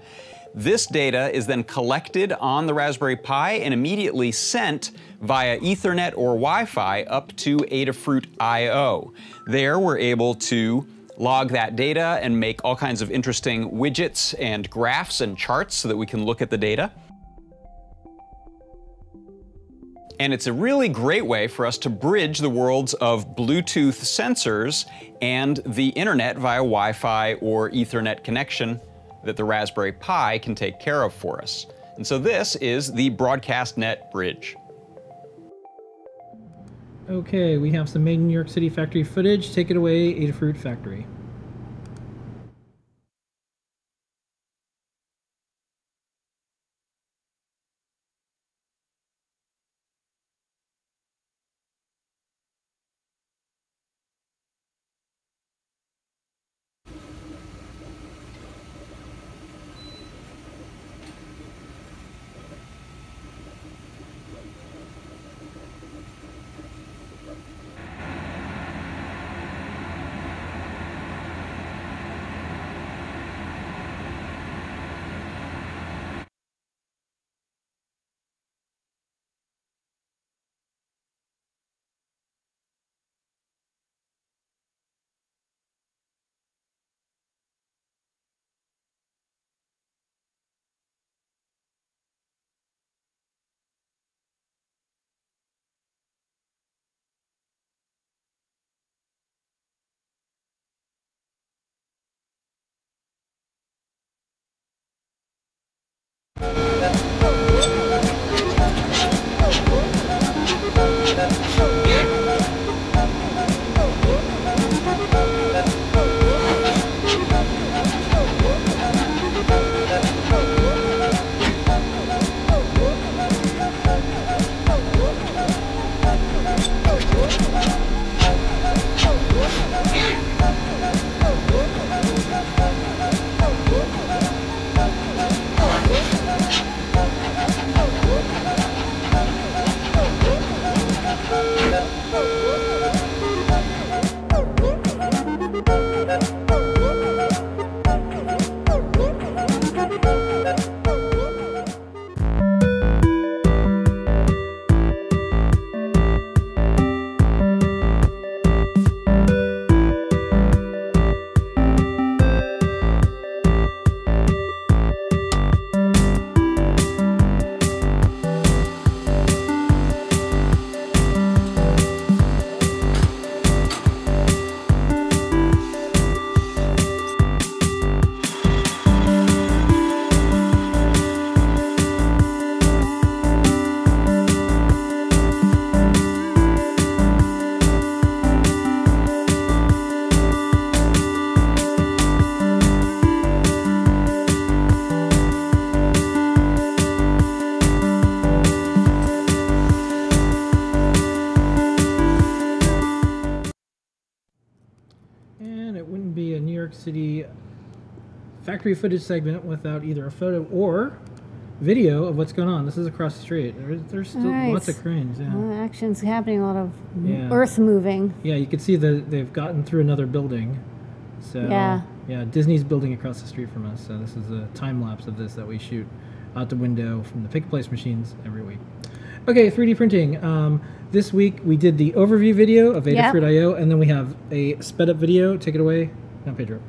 This data is then collected on the Raspberry Pi and immediately sent via Ethernet or Wi-Fi up to Adafruit I/O. There, we're able to log that data and make all kinds of interesting widgets and graphs and charts so that we can look at the data. And it's a really great way for us to bridge the worlds of Bluetooth sensors and the internet via Wi Fi or Ethernet connection that the Raspberry Pi can take care of for us. And so this is the Broadcast Net Bridge. Okay, we have some made in New York City factory footage. Take it away, Adafruit Factory. Factory footage segment without either a photo or video of what's going on. This is across the street. There's, there's still Alright. lots of cranes. Yeah. Of action's happening, a lot of Yeah. earth moving. Yeah, you can see that they've gotten through another building. So Yeah. yeah, Disney's building across the street from us. So this is a time lapse of this that we shoot out the window from the pick place machines every week. Okay, 3D printing. Um, this week we did the overview video of Yep. Adafruit.io, and then we have a sped up video. Take it away, Noe and Pedro.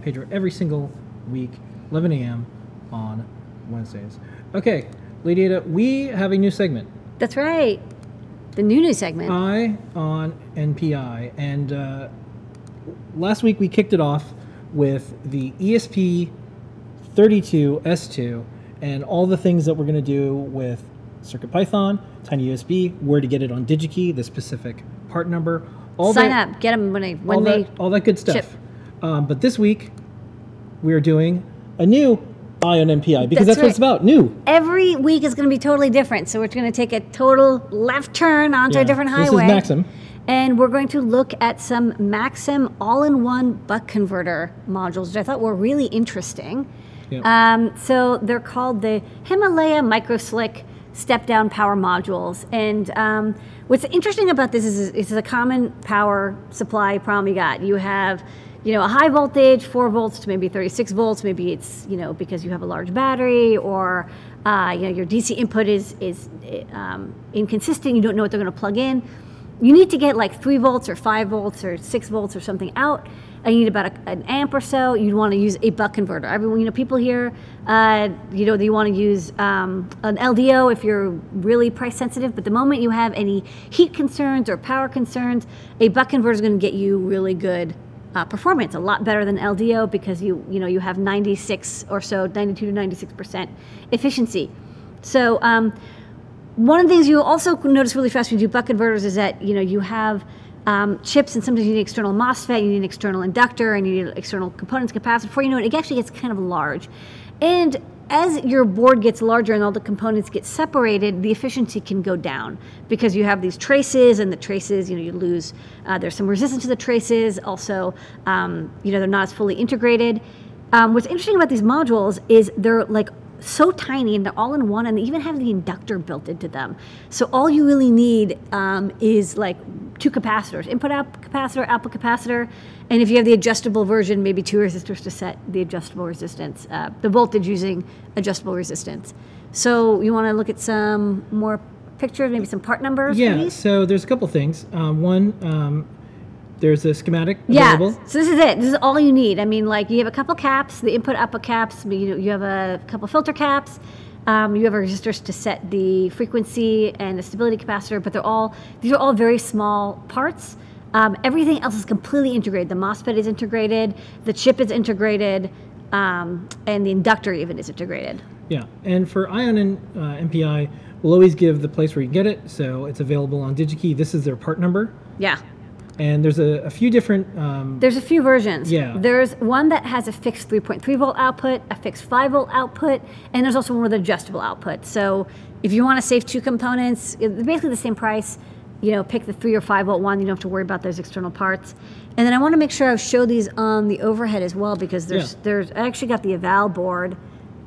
3D Hangouts with Noe and Pedro every single week, 11 a.m. on Wednesdays. Okay, Lady Ada, we have a new segment. That's right. The new news segment. Eye on NPI. And uh, last week we kicked it off with the ESP 32S2 and all the things that we're going to do with CircuitPython, TinyUSB, where to get it on DigiKey, the specific part number. All Sign that, up. Get them when, they, when all they. that, all that good stuff. ship. Um, but this week we are doing a new Eye on NPI because That's that's, what it's about. New. Every week is going to be totally different. So we're going to take a total left turn onto Yeah. a different highway. This is. Maxim. And we're going to look at some Maxim all-in-one buck converter modules, which I thought were really interesting. Yep. Um, so they're called the Himalaya MicroSlick step-down power modules. And um, what's interesting about this is it's a common power supply problem you got. You have, you know, a high voltage, four volts to maybe 36 volts. Maybe it's, you know, because you have a large battery or, uh, you know, your DC input is is um, inconsistent. You don't know what they're going to plug in you need to get like three volts or five volts or six volts or something out. And you need about a, an amp or so. You'd want to use a buck converter. Everyone, you know, people here, uh, you know, you want to use um, an LDO if you're really price sensitive. But the moment you have any heat concerns or power concerns, a buck converter is going to get you really good uh, performance, a lot better than LDO because you, you know, you have 96 or so, 92 to 96 percent efficiency. So. Um, one of the things you also notice really fast when you do buck converters is that you know you have um, chips and sometimes you need external MOSFET, you need an external inductor, and you need external components capacitor. Before you know it, it actually gets kind of large. And as your board gets larger and all the components get separated, the efficiency can go down because you have these traces, and the traces, you know, you lose. Uh, there's some resistance to the traces. Also, um, you know, they're not as fully integrated. Um, what's interesting about these modules is they're like so tiny and they're all in one and they even have the inductor built into them. So all you really need um, is like two capacitors input out capacitor output capacitor. And if you have the adjustable version maybe two resistors to set the adjustable resistance uh, the voltage using adjustable resistance. So you want to look at some more pictures maybe some part numbers Yeah, so there's a couple things. Um, one, um, there's a schematic Yeah. available. So this is it. This is all you need. I mean, like you have a couple caps, the input output caps. You know, you have a couple filter caps. Um, you have resistors to set the frequency and the stability capacitor, but they're all these are all very small parts. Um, everything else is completely integrated. The MOSFET is integrated, the chip is integrated, um, and the inductor even is integrated. Yeah, and for Ion and uh, MPI, we'll always give the place where you get it. So it's available on DigiKey. This is their part number, Yeah. And there's a, a few different. Um, There's a few versions. Yeah. There's one that has a fixed 3.3 volt output, a fixed 5 volt output, and there's also one with adjustable output. So if you want to save two components, it- basically the same price. You know, pick the 3 or 5 volt one. You don't have to worry about those external parts. And then I want to make sure I show these on the overhead as well because there's Yeah. there's I actually got the eval board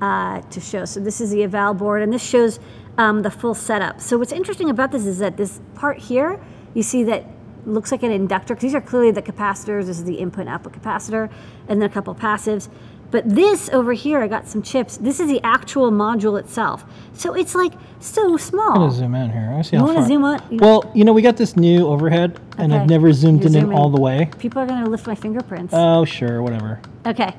uh, to show. So this is the eval board, and this shows um, the full setup. So what's interesting about this is that this part here, you see that looks like an inductor. these are clearly the capacitors. This is the input and output capacitor, and then a couple passives. But this over here, I got some chips. This is the actual module itself. So it's like so small. I'm gonna zoom in here. I see You wanna zoom out? Well, you know, we got this new overhead, and I've never zoomed in, all the way. People are gonna lift my fingerprints. Oh, sure, whatever. Okay.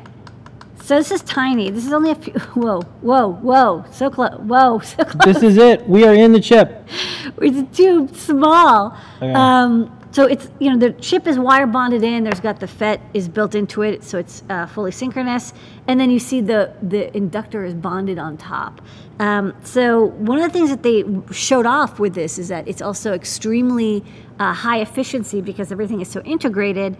So this is tiny. This is only a few. *laughs* Whoa, whoa, whoa. So close. Whoa, *laughs* so close. This is it. We are in the chip. it's too small. Okay. Um, so it's you know the chip is wire bonded in. There's got the FET is built into it, so it's uh, fully synchronous. And then you see the the inductor is bonded on top. Um, so one of the things that they showed off with this is that it's also extremely uh, high efficiency because everything is so integrated.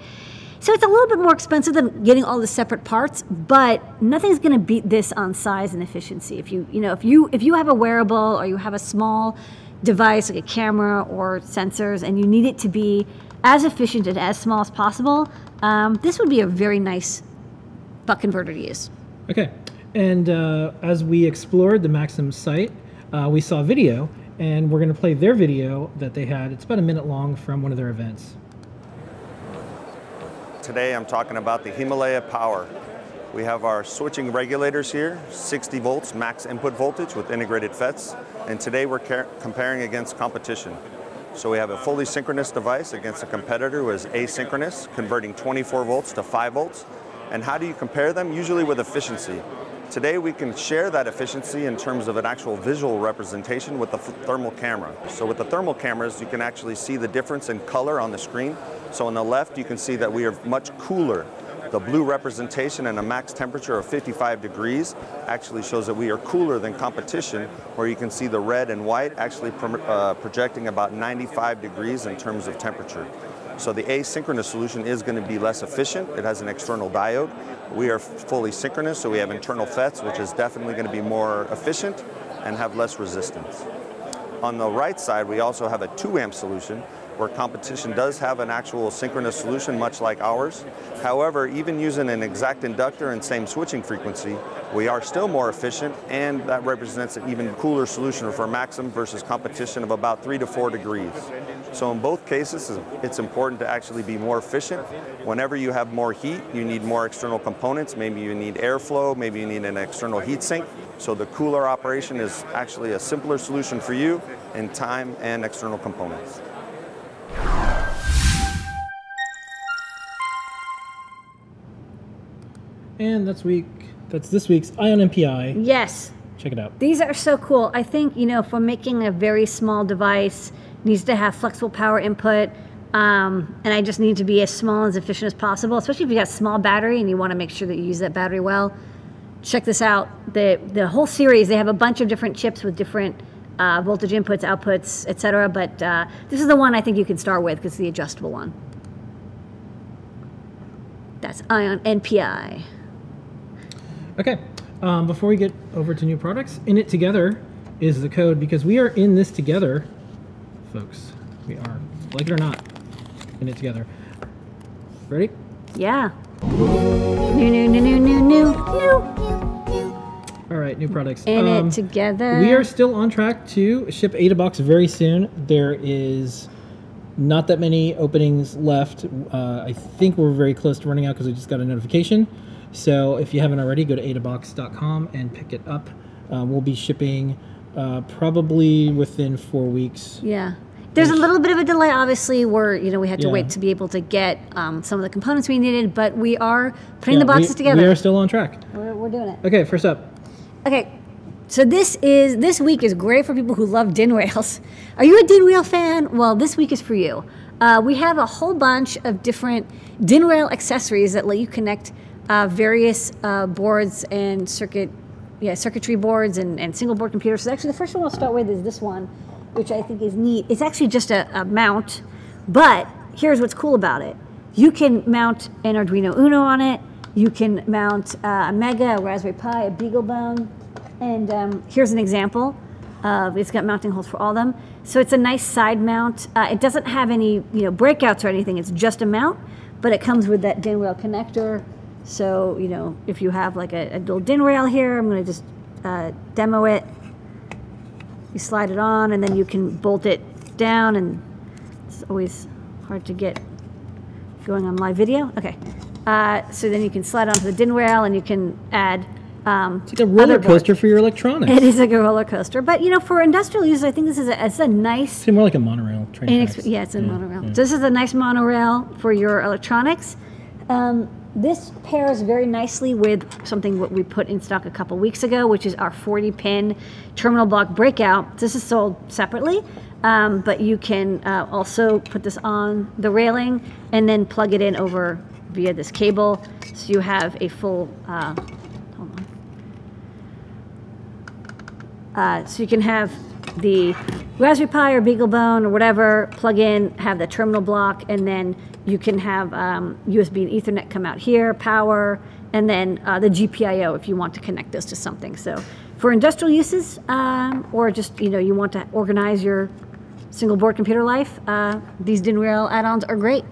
So it's a little bit more expensive than getting all the separate parts, but nothing's going to beat this on size and efficiency. If you you know if you if you have a wearable or you have a small device like a camera or sensors and you need it to be as efficient and as small as possible, um, this would be a very nice buck converter to use. Okay. And uh, as we explored the Maxim site, uh, we saw video, and we're going to play their video that they had. It's about a minute long from one of their events. Today I'm talking about the Himalaya Power. We have our switching regulators here, 60 volts max input voltage with integrated FETs. And today we're comparing against competition. So we have a fully synchronous device against a competitor who is asynchronous, converting 24 volts to 5 volts. And how do you compare them? Usually with efficiency. Today we can share that efficiency in terms of an actual visual representation with the thermal camera. So with the thermal cameras, you can actually see the difference in color on the screen. So on the left, you can see that we are much cooler the blue representation and a max temperature of 55 degrees actually shows that we are cooler than competition, where you can see the red and white actually uh, projecting about 95 degrees in terms of temperature. So the asynchronous solution is going to be less efficient. It has an external diode. We are fully synchronous, so we have internal FETs, which is definitely going to be more efficient and have less resistance. On the right side, we also have a 2 amp solution, where competition does have an actual synchronous solution, much like ours. However, even using an exact inductor and same switching frequency, we are still more efficient, and that represents an even cooler solution for maximum versus competition of about three to four degrees. So in both cases, it's important to actually be more efficient. Whenever you have more heat, you need more external components. Maybe you need airflow, maybe you need an external heat sink. So the cooler operation is actually a simpler solution for you in time and external components. And that's week. That's this week's Eye on NPI. Yes. Check it out. These are so cool. I think, you know, for making a very small device, needs to have flexible power input. Um, and I just need to be as small and as efficient as possible, especially if you got a small battery and you want to make sure that you use that battery well. Check this out. The, the whole series, they have a bunch of different chips with different uh, voltage inputs, outputs, etc. But uh, this is the one I think you can start with because it's the adjustable one. That's Eye on NPI. Okay, um, before we get over to new products, in it together is the code because we are in this together, folks. We are, like it or not, in it together. Ready? Yeah. New, new, new, new, new, new, new. All right, new products. In Um, it together. We are still on track to ship AdaBox very soon. There is not that many openings left. Uh, I think we're very close to running out because I just got a notification. So if you haven't already, go to adabox.com and pick it up. Uh, we'll be shipping uh, probably within four weeks. Yeah. There's a little bit of a delay, obviously, where you know we had to Yeah. wait to be able to get um, some of the components we needed, but we are putting Yeah, the boxes we, together. We are still on track. we're, we're doing it. Okay, first up. Okay, so this is this week is great for people who love DIN rails. *laughs* Are you a DIN rail fan? Well, this week is for you. Uh, we have a whole bunch of different DIN rail accessories that let you connect uh, various uh, boards and circuit, yeah, circuitry boards and, and single board computers. So actually, the first one I'll start with is this one, which I think is neat. It's actually just a, a mount, but here's what's cool about it: you can mount an Arduino Uno on it. You can mount uh, a Mega, a Raspberry Pi, a BeagleBone, and um, here's an example. Of, it's got mounting holes for all of them. So it's a nice side mount. Uh, it doesn't have any you know breakouts or anything. It's just a mount, but it comes with that DIN rail connector. So you know if you have like a, a little DIN rail here, I'm going to just uh, demo it. You slide it on, and then you can bolt it down, and it's always hard to get going on live video. Okay. Uh, so then you can slide onto the DIN rail, and you can add. Um, It's like a roller boards. coaster for your electronics. It is like a roller coaster, but you know, for industrial use, I think this is a, it's a nice. It's more like a monorail train. Yeah, it's a monorail. So this is a nice monorail for your electronics. Um, this pairs very nicely with something what we put in stock a couple weeks ago, which is our 40 pin terminal block breakout. This is sold separately, um, but you can uh, also put this on the railing and then plug it in over via this cable. So you have a full, uh, hold on. Uh, so you can have the Raspberry Pi or BeagleBone or whatever plug in, have the terminal block, and then you can have um, USB and Ethernet come out here, power, and then uh, the GPIO if you want to connect this to something. So for industrial uses, um, or just you know you want to organize your single board computer life, uh, these DIN rail add-ons are great.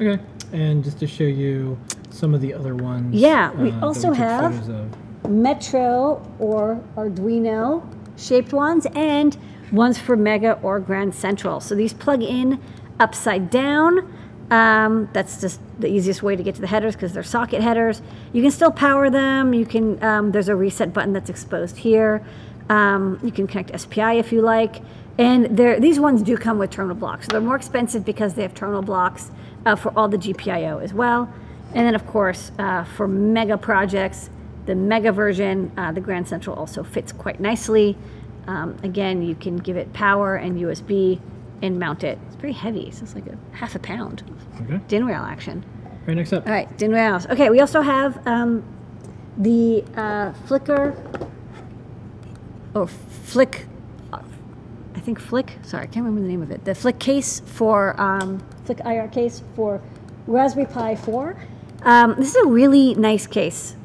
Okay. And just to show you some of the other ones. Yeah, we uh, also took have- Metro or Arduino shaped ones and ones for Mega or Grand Central. So these plug in upside down. Um, that's just the easiest way to get to the headers because they're socket headers. You can still power them. You can. Um, there's a reset button that's exposed here. Um, you can connect SPI if you like. And these ones do come with terminal blocks. So they're more expensive because they have terminal blocks uh, for all the GPIO as well. And then, of course, uh, for mega projects, the mega version, uh, the Grand Central also fits quite nicely. Um, again, you can give it power and USB and mount it. It's very heavy. So it's like a half a pound. Okay. DIN rail action. Right next up. All right, DIN rails. Okay, we also have um, the uh, Flickr or Flick. I think Flick. Sorry, I can't remember the name of it. The Flick case for um, Flick IR case for Raspberry Pi 4. Um, this is a really nice case.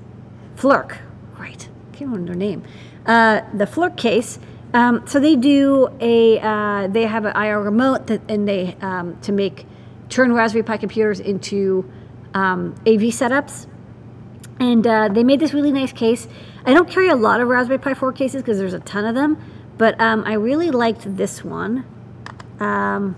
Flirc, right? I Can't remember their name. Uh, the Flirc case. Um, so they do a. Uh, they have an IR remote that, and they um, to make turn Raspberry Pi computers into um, AV setups. And uh, they made this really nice case. I don't carry a lot of Raspberry Pi 4 cases because there's a ton of them, but um, I really liked this one. Um,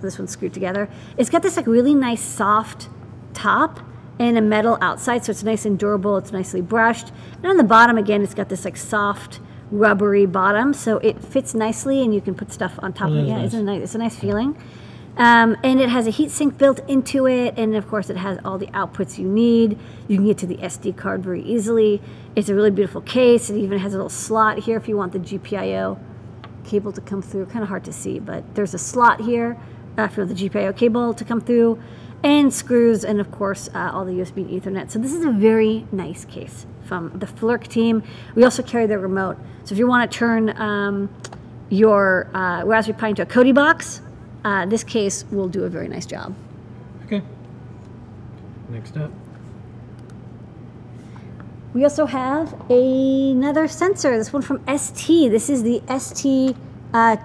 this one's screwed together. It's got this like really nice soft top and a metal outside, so it's nice and durable. It's nicely brushed. And on the bottom, again, it's got this like soft, rubbery bottom, so it fits nicely, and you can put stuff on top Oh, of it. Yeah, nice. it's a nice, it's a nice feeling. Um, and it has a heatsink built into it, and of course, it has all the outputs you need. You can get to the SD card very easily. It's a really beautiful case. It even has a little slot here if you want the GPIO cable to come through. Kind of hard to see, but there's a slot here uh, for the GPIO cable to come through, and screws, and of course, uh, all the USB and Ethernet. So this is a very nice case from the Flirc team. We also carry the remote. So if you want to turn um, your uh, Raspberry Pi into a Kodi box, uh, this case will do a very nice job. Okay. Next up. We also have another sensor, this one from ST. This is the ST uh,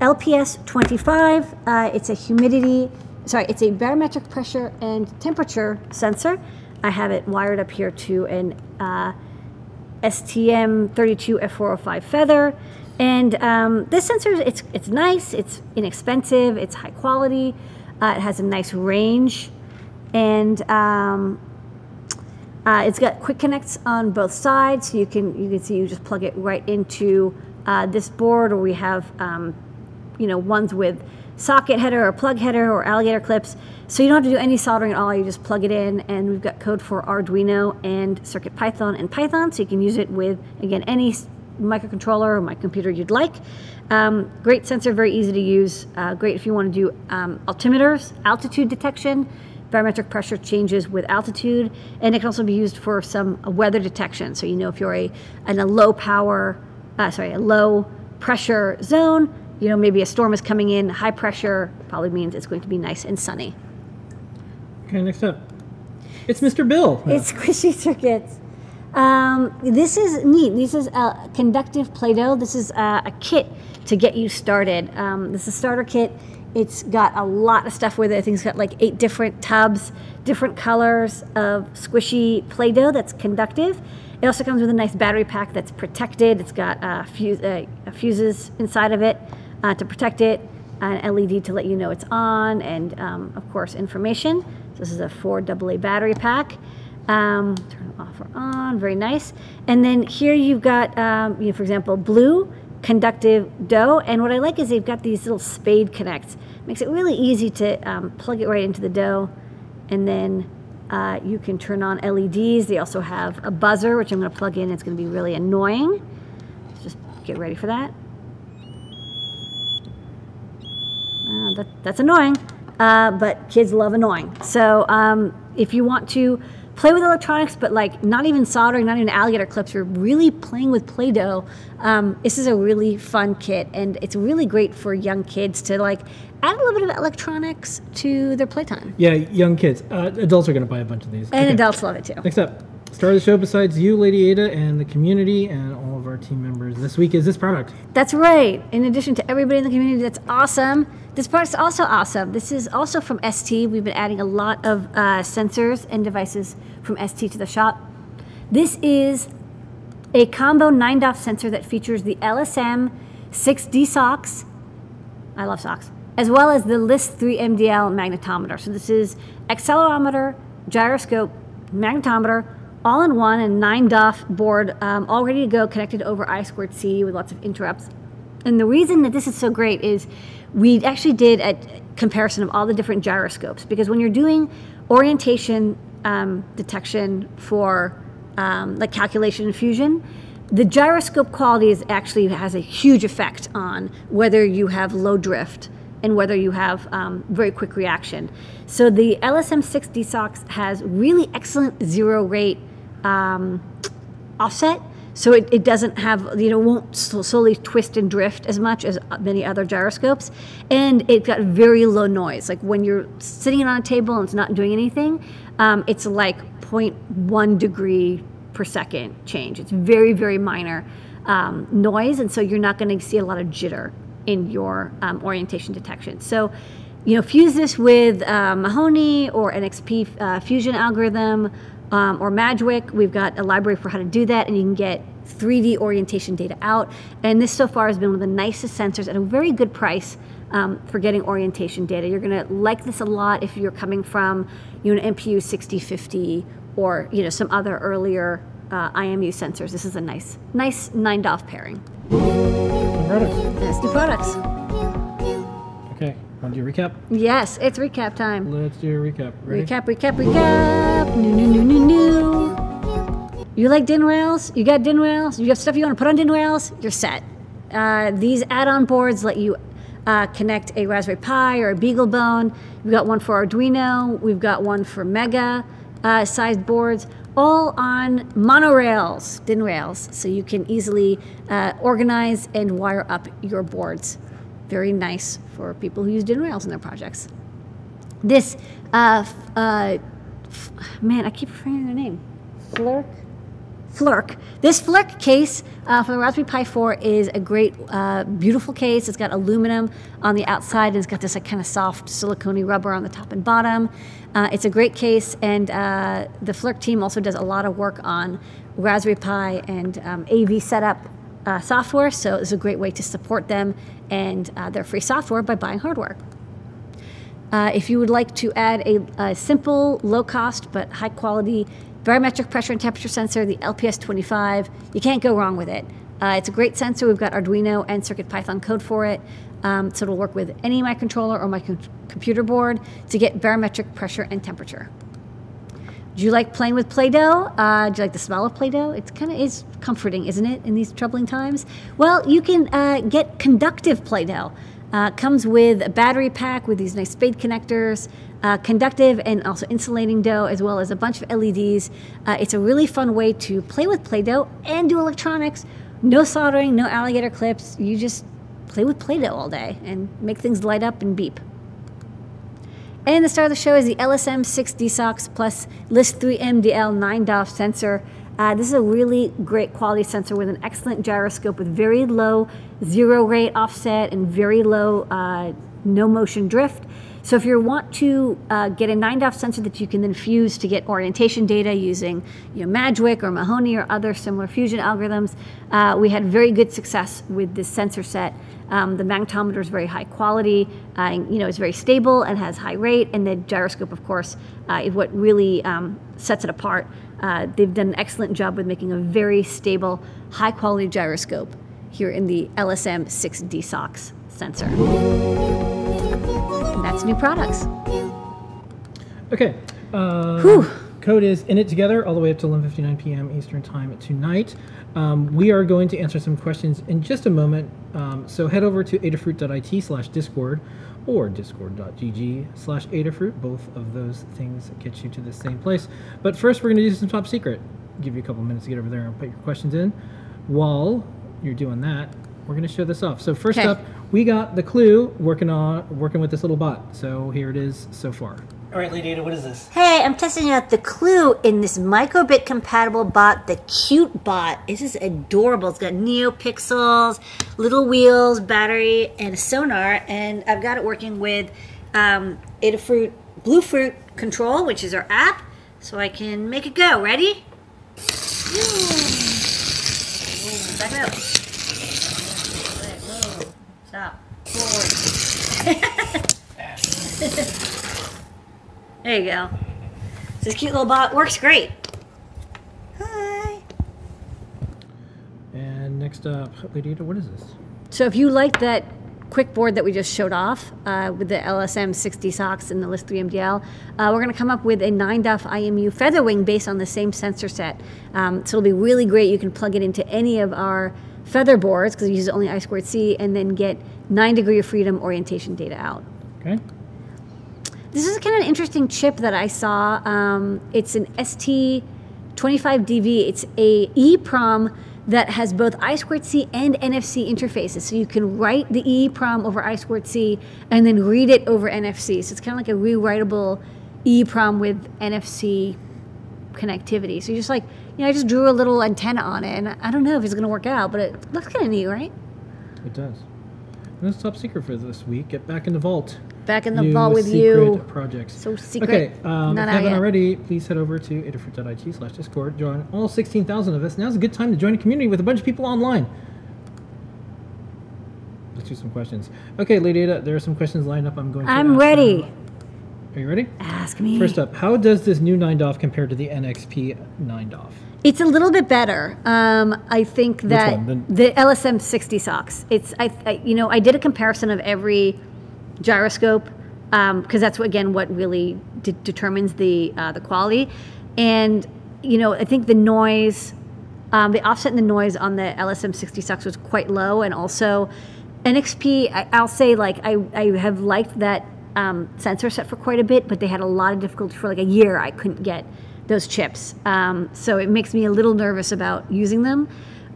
LPS 25. Uh, it's a humidity, sorry, it's a barometric pressure and temperature sensor. I have it wired up here to an uh, STM32F405 Feather. And um, this sensor, it's, it's nice, it's inexpensive, it's high quality, uh, it has a nice range, and um, uh, it's got quick connects on both sides, so you can you can see you just plug it right into uh, this board, or we have um, you know ones with socket header or plug header or alligator clips. So you don't have to do any soldering at all. You just plug it in, and we've got code for Arduino and Circuit Python and Python, so you can use it with again any microcontroller or my computer you'd like. Um, great sensor, very easy to use. Uh, great if you want to do um, altimeters, altitude detection barometric pressure changes with altitude, and it can also be used for some weather detection. So you know if you're a in a low power, uh, sorry, a low pressure zone, you know maybe a storm is coming in. High pressure probably means it's going to be nice and sunny. Okay, next up. It's Mr. Bill. It's *laughs* squishy circuits. Um, this is neat. This is a conductive Play-Doh. This is uh, a kit to get you started. Um, this is a starter kit. It's got a lot of stuff with it. I think it's got like eight different tubs, different colors of squishy Play-Doh that's conductive. It also comes with a nice battery pack that's protected. It's got uh, fuse, uh, fuses inside of it uh, to protect it, an LED to let you know it's on, and um, of course information. So this is a four AA battery pack. Um, turn it off or on, very nice. And then here you've got, um, you know, for example, blue conductive dough. And what I like is they've got these little spade connects. Makes it really easy to um, plug it right into the dough. And then uh, you can turn on LEDs. They also have a buzzer, which I'm going to plug in. It's going to be really annoying. Just get ready for that. Uh, that, that's annoying, uh, but kids love annoying. So um, if you want to play with electronics, but like not even soldering, not even alligator clips, you're really playing with Play-Doh. Um, this is a really fun kit, and it's really great for young kids to like add a little bit of electronics to their playtime. Yeah, young kids. Uh, adults are going to buy a bunch of these. And Okay. adults love it too. Next up, star of the show besides you, Lady Ada, and the community and all of our team members this week is this product. That's right. In addition to everybody in the community that's awesome, this product's also awesome. This is also from ST. We've been adding a lot of uh, sensors and devices from ST to the shop. This is a combo 9 DOF sensor that features the LSM 6D socks. I love socks. As well as the LIS3MDL magnetometer. So this is accelerometer, gyroscope, magnetometer, all in one, and 9 DOF board, um, all ready to go, connected over I2C with lots of interrupts. And the reason that this is so great is we actually did a comparison of all the different gyroscopes because when you're doing orientation um, detection for um, like calculation and fusion, the gyroscope quality is actually has a huge effect on whether you have low drift and whether you have um, very quick reaction. So the LSM6 DSOX has really excellent zero rate um, offset. So it, it doesn't have, you know, won't slowly twist and drift as much as many other gyroscopes. And it got very low noise. Like when you're sitting on a table and it's not doing anything, um, it's like 0.1 degree per second change. It's very, very minor um, noise. And so you're not going to see a lot of jitter in your um, orientation detection. So, you know, fuse this with uh, Mahony or NXP uh, fusion algorithm um, or Madgwick. We've got a library for how to do that, and you can get 3D orientation data out. And this so far has been one of the nicest sensors at a very good price um, for getting orientation data. You're going to like this a lot if you're coming from you know, an MPU 6050 or you know some other earlier uh, IMU sensors. This is a nice, nice nine DOF pairing. Products. Yes, new products. Want to do a recap? Yes, it's recap time. Let's do a recap. Ready? Recap, recap, recap. New, new, new, new, new. You like DIN rails? You got DIN rails? You have stuff you want to put on DIN rails? You're set. Uh, these add-on boards let you uh, connect a Raspberry Pi or a BeagleBone. We've got one for Arduino. We've got one for Mega uh, sized boards all on monorails, DIN rails, so you can easily uh, organize and wire up your boards. Very nice for people who use DIN rails in their projects. This, uh, uh, man, I keep forgetting their name. Flirc? Flirc. This Flirc case uh, for the Raspberry Pi 4 is a great, uh, beautiful case. It's got aluminum on the outside. And it's got this like, kind of soft silicone rubber on the top and bottom. Uh, it's a great case, and uh, the Flirc team also does a lot of work on Raspberry Pi and um, AV setup uh, software, so it's a great way to support them and uh, their free software by buying hardware. Uh, if you would like to add a, a, simple, low cost, but high quality barometric pressure and temperature sensor, the LPS25, you can't go wrong with it. Uh, it's a great sensor. We've got Arduino and CircuitPython code for it. Um, so it'll work with any microcontroller or my computer board to get barometric pressure and temperature. Do you like playing with Play-Doh? Uh, do you like the smell of Play-Doh? It's kind of is comforting, isn't it, in these troubling times? Well, you can uh, get conductive Play-Doh. Uh, comes with a battery pack with these nice spade connectors, uh, conductive and also insulating dough, as well as a bunch of LEDs. Uh, it's a really fun way to play with Play-Doh and do electronics. No soldering, no alligator clips. You just play with Play-Doh all day and make things light up and beep. And the star of the show is the LSM6 DSOX plus LIS3MDL 9 DOF sensor. Uh, this is a really great quality sensor with an excellent gyroscope with very low zero rate offset and very low uh, no motion drift. So if you want to uh, get a 9DOF sensor that you can then fuse to get orientation data using you know, Madgwick or Mahony or other similar fusion algorithms, uh, we had very good success with this sensor set. Um, the magnetometer is very high quality, uh, you know, it's very stable and has high rate, and the gyroscope, of course, uh, is what really um, sets it apart. Uh, they've done an excellent job with making a very stable, high quality gyroscope here in the LSM6DSOX sensor. And that's new products. Okay. Uh, code is in it together all the way up to 11:59 p.m. Eastern time tonight. Um, we are going to answer some questions in just a moment. Um, so head over to adafruit.it slash discord or discord.gg slash adafruit. Both of those things get you to the same place. But first, we're going to do some top secret. Give you a couple minutes to get over there and put your questions in. While you're doing that, we're going to show this off. So first up, we got the clue working on working with this little bot. So here it is so far. All right, Lady Ada, what is this? Hey, I'm testing out the clue in this microbit compatible bot, the Cute Bot. This is adorable. It's got NeoPixels, little wheels, battery, and a sonar. And I've got it working with um, Adafruit Bluefruit Control, which is our app. So I can make it go. Ready? Back up. Stop. Forward. *laughs* There you go. This cute little bot works great. Hi. And next up, Lady Ada, what is this? so if you like that quick board that we just showed off uh, with the LSM6DSOX and the LIS3MDL, uh, we're going to come up with a 9DOF IMU Featherwing based on the same sensor set. Um, so it'll be really great. You can plug it into any of our feather boards because it uses only I squared C and then get 9 degree of freedom orientation data out. Okay. This is kind of an interesting chip that I saw. Um, it's an ST25DV. It's a EEPROM that has both I squared C and NFC interfaces. So you can write the EEPROM over I squared C and then read it over NFC. So it's kind of like a rewritable EEPROM with NFC connectivity. So you're just like, you know, I just drew a little antenna on it, and I don't know if it's going to work out, but it looks kind of neat, right? It does. And that's top secret for this week. Get back in the vault. Back in the New vault with secret you. projects. So secret. Okay, um, Not if you haven't yet. already, please head over to adafruit.it slash discord. Join all 16,000 of us. Now's a good time to join a community with a bunch of people online. Let's do some questions. Okay, Lady Ada, there are some questions lined up. I'm going to I'm ready. them. Are you ready? Ask me. First up, how does this new 9DOF compare to the NXP 9DOF? It's a little bit better. Um, I think that? The- LSM6DSOX. It's I, I you know I did a comparison of every gyroscope because that's what, again what really de- determines the uh, the quality, and you know I think the noise, um, the offset in the noise on the LSM6DSOX was quite low, and also NXP. I, I'll say like I I have liked that um, sensor set for quite a bit, but they had a lot of difficulty for like a year. I couldn't get those chips, um, so it makes me a little nervous about using them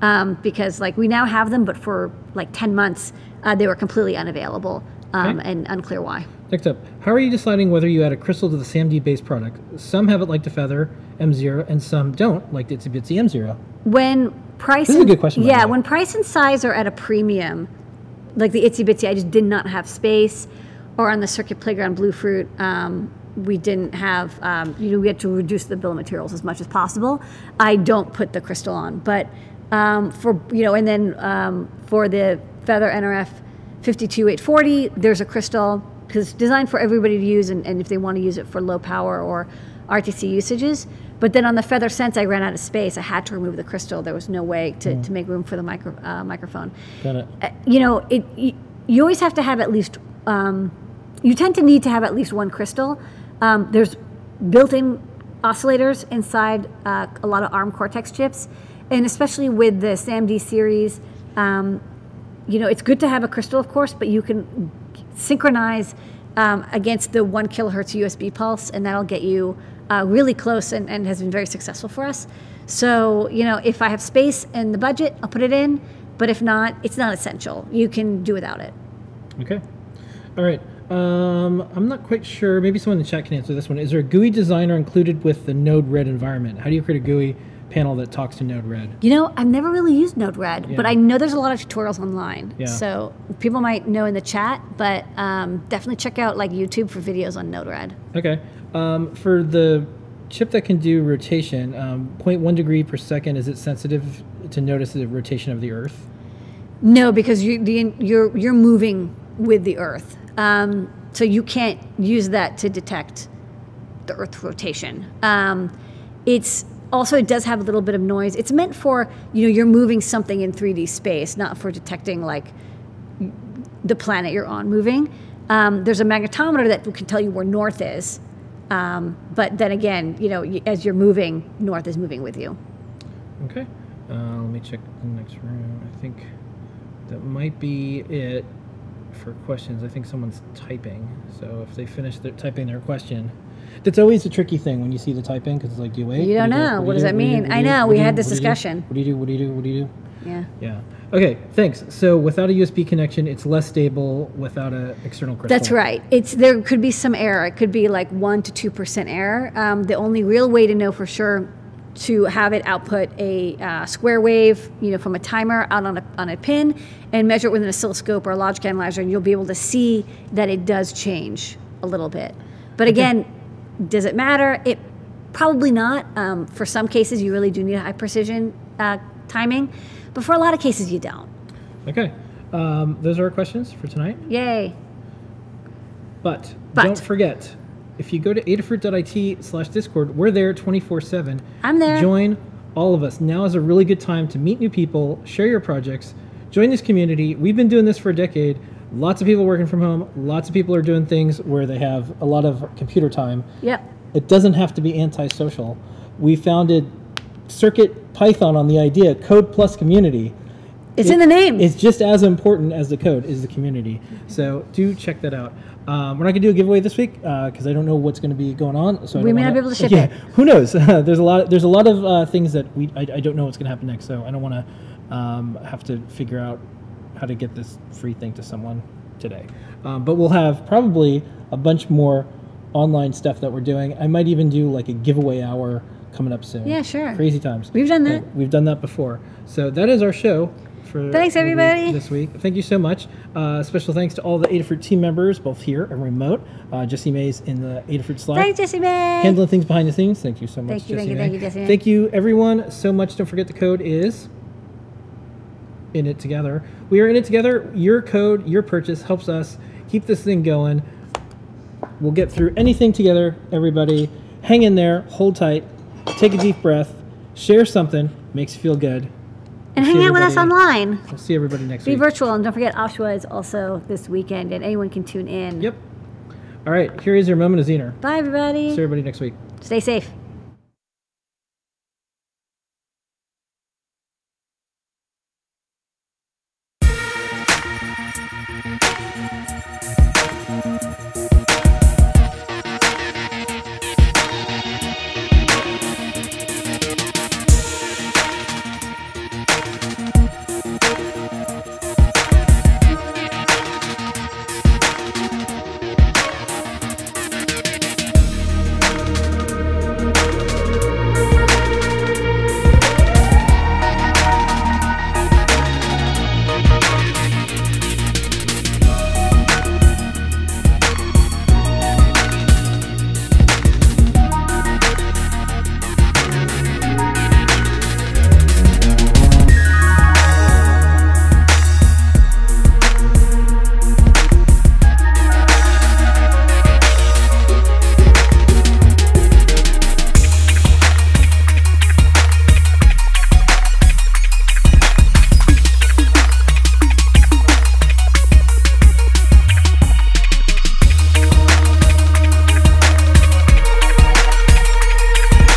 um, because like we now have them, but for like 10 months uh, they were completely unavailable um, Okay. and unclear why. Next up, how are you deciding whether you add a crystal to the SAMD based product? Some have it like the Feather M0, and some don't, like the Itsy Bitsy M0. When price This is a good question, Yeah, when price and size are at a premium, like the Itsy Bitsy, I just did not have space, or on the Circuit Playground Bluefruit, um, we didn't have, um, you know, we had to reduce the bill of materials as much as possible. I don't put the crystal on, but um, for, you know, and then um, for the Feather NRF 52840, there's a crystal, because it's designed for everybody to use, and, and if they want to use it for low power or RTC usages. But then on the Feather Sense, I ran out of space. I had to remove the crystal. There was no way to, to make room for the micro, uh, microphone. Got it. Uh, you know, it you, you always have to have at least. Um, you tend to need to have at least one crystal. Um, there's built-in oscillators inside uh, a lot of ARM Cortex chips, and especially with the SAMD series. Um, you know, it's good to have a crystal, of course, but you can synchronize um, against the one kilohertz USB pulse, and that'll get you uh, really close and, and has been very successful for us. So, you know, if I have space and the budget, I'll put it in, but if not, it's not essential. You can do without it. Okay. All right. Um, I'm not quite sure. Maybe someone in the chat can answer this one. Is there a GUI designer included with the Node-RED environment? How do you create a GUI panel that talks to Node-RED? You know, I've never really used Node-RED, but I know there's a lot of tutorials online. Yeah. So people might know in the chat, but um, definitely check out like YouTube for videos on Node-RED. Okay. Um, for the chip that can do rotation, um, 0.1 degree per second, is it sensitive to notice the rotation of the Earth? No, because you, the, you're you're moving with the Earth, um, so you can't use that to detect the Earth rotation. Um, it's also it does have a little bit of noise. It's meant for you know you're moving something in 3D space, not for detecting like the planet you're on moving. Um, there's a magnetometer that can tell you where north is, um, but then again, you know, as you're moving, north is moving with you. Okay. Uh, let me check the next room. I think that might be it for questions. I think someone's typing. So if they finish their, typing their question, that's always a tricky thing when you see the typing because it's like, do you wait? You don't do know. do What does do? that do you mean? What I know. We had this What discussion. What do you do? What do you do? What do you do? Yeah. Yeah. Okay, thanks. So without a USB connection, it's less stable without an external crystal. That's right. It's there could be some error. It could be like one to two percent error. Um, the only real way to know for sure to have it output a uh, square wave, you know, from a timer out on a on a pin, and measure it with an oscilloscope or a logic analyzer, and you'll be able to see that it does change a little bit. But again, does it matter? It probably not. Um, for some cases, you really do need a high precision uh, timing, but for a lot of cases, you don't. Okay. Um, those are our questions for tonight. Yay! But, But- don't forget, if you go to adafruit.it slash discord, we're there 24 7. I'm there. Join all of us. Now is a really good time to meet new people, share your projects, join this community. We've been doing this for a decade. Lots of people working from home. Lots of people are doing things where they have a lot of computer time. Yep. It doesn't have to be antisocial. We founded Circuit Python on the idea code plus community. It's It- in the name. It's just as important as the code is the community. So do check that out. Um, we're not gonna do a giveaway this week because I don't know what's gonna be going on. So We may not be able to ship *laughs* yeah, it. Who knows? *laughs* there's a lot. There's a lot of uh, things that we I, I don't know what's gonna happen next. So I don't want to um, have to figure out how to get this free thing to someone today. Um, but we'll have probably a bunch more online stuff that we're doing. I might even do like a giveaway hour coming up soon. Yeah, sure. Crazy times. We've done that. Uh, we've done that before. So that is our show for Thanks, the week- everybody. this week. Thank you so much. Uh, special thanks to all the Adafruit team members, both here and remote. Uh, Jesse Mays in the Adafruit Slack. Thanks, Jesse May. Handling things behind the scenes. Thank you so much, Thank you, Jesse thank you, May. thank you, Jesse May. Thank you, everyone, so much. Don't forget the code is in it together. We are in it together. Your code, your purchase helps us keep this thing going. We'll get through anything together, everybody. Hang in there, hold tight, take a deep breath, share something, makes you feel good. And hang out with us online. We'll see everybody next Be week. Be virtual, and don't forget OSHWA is also this weekend, and anyone can tune in. Yep. All right, here is your moment of Zener. Bye, everybody. See everybody next week. Stay safe.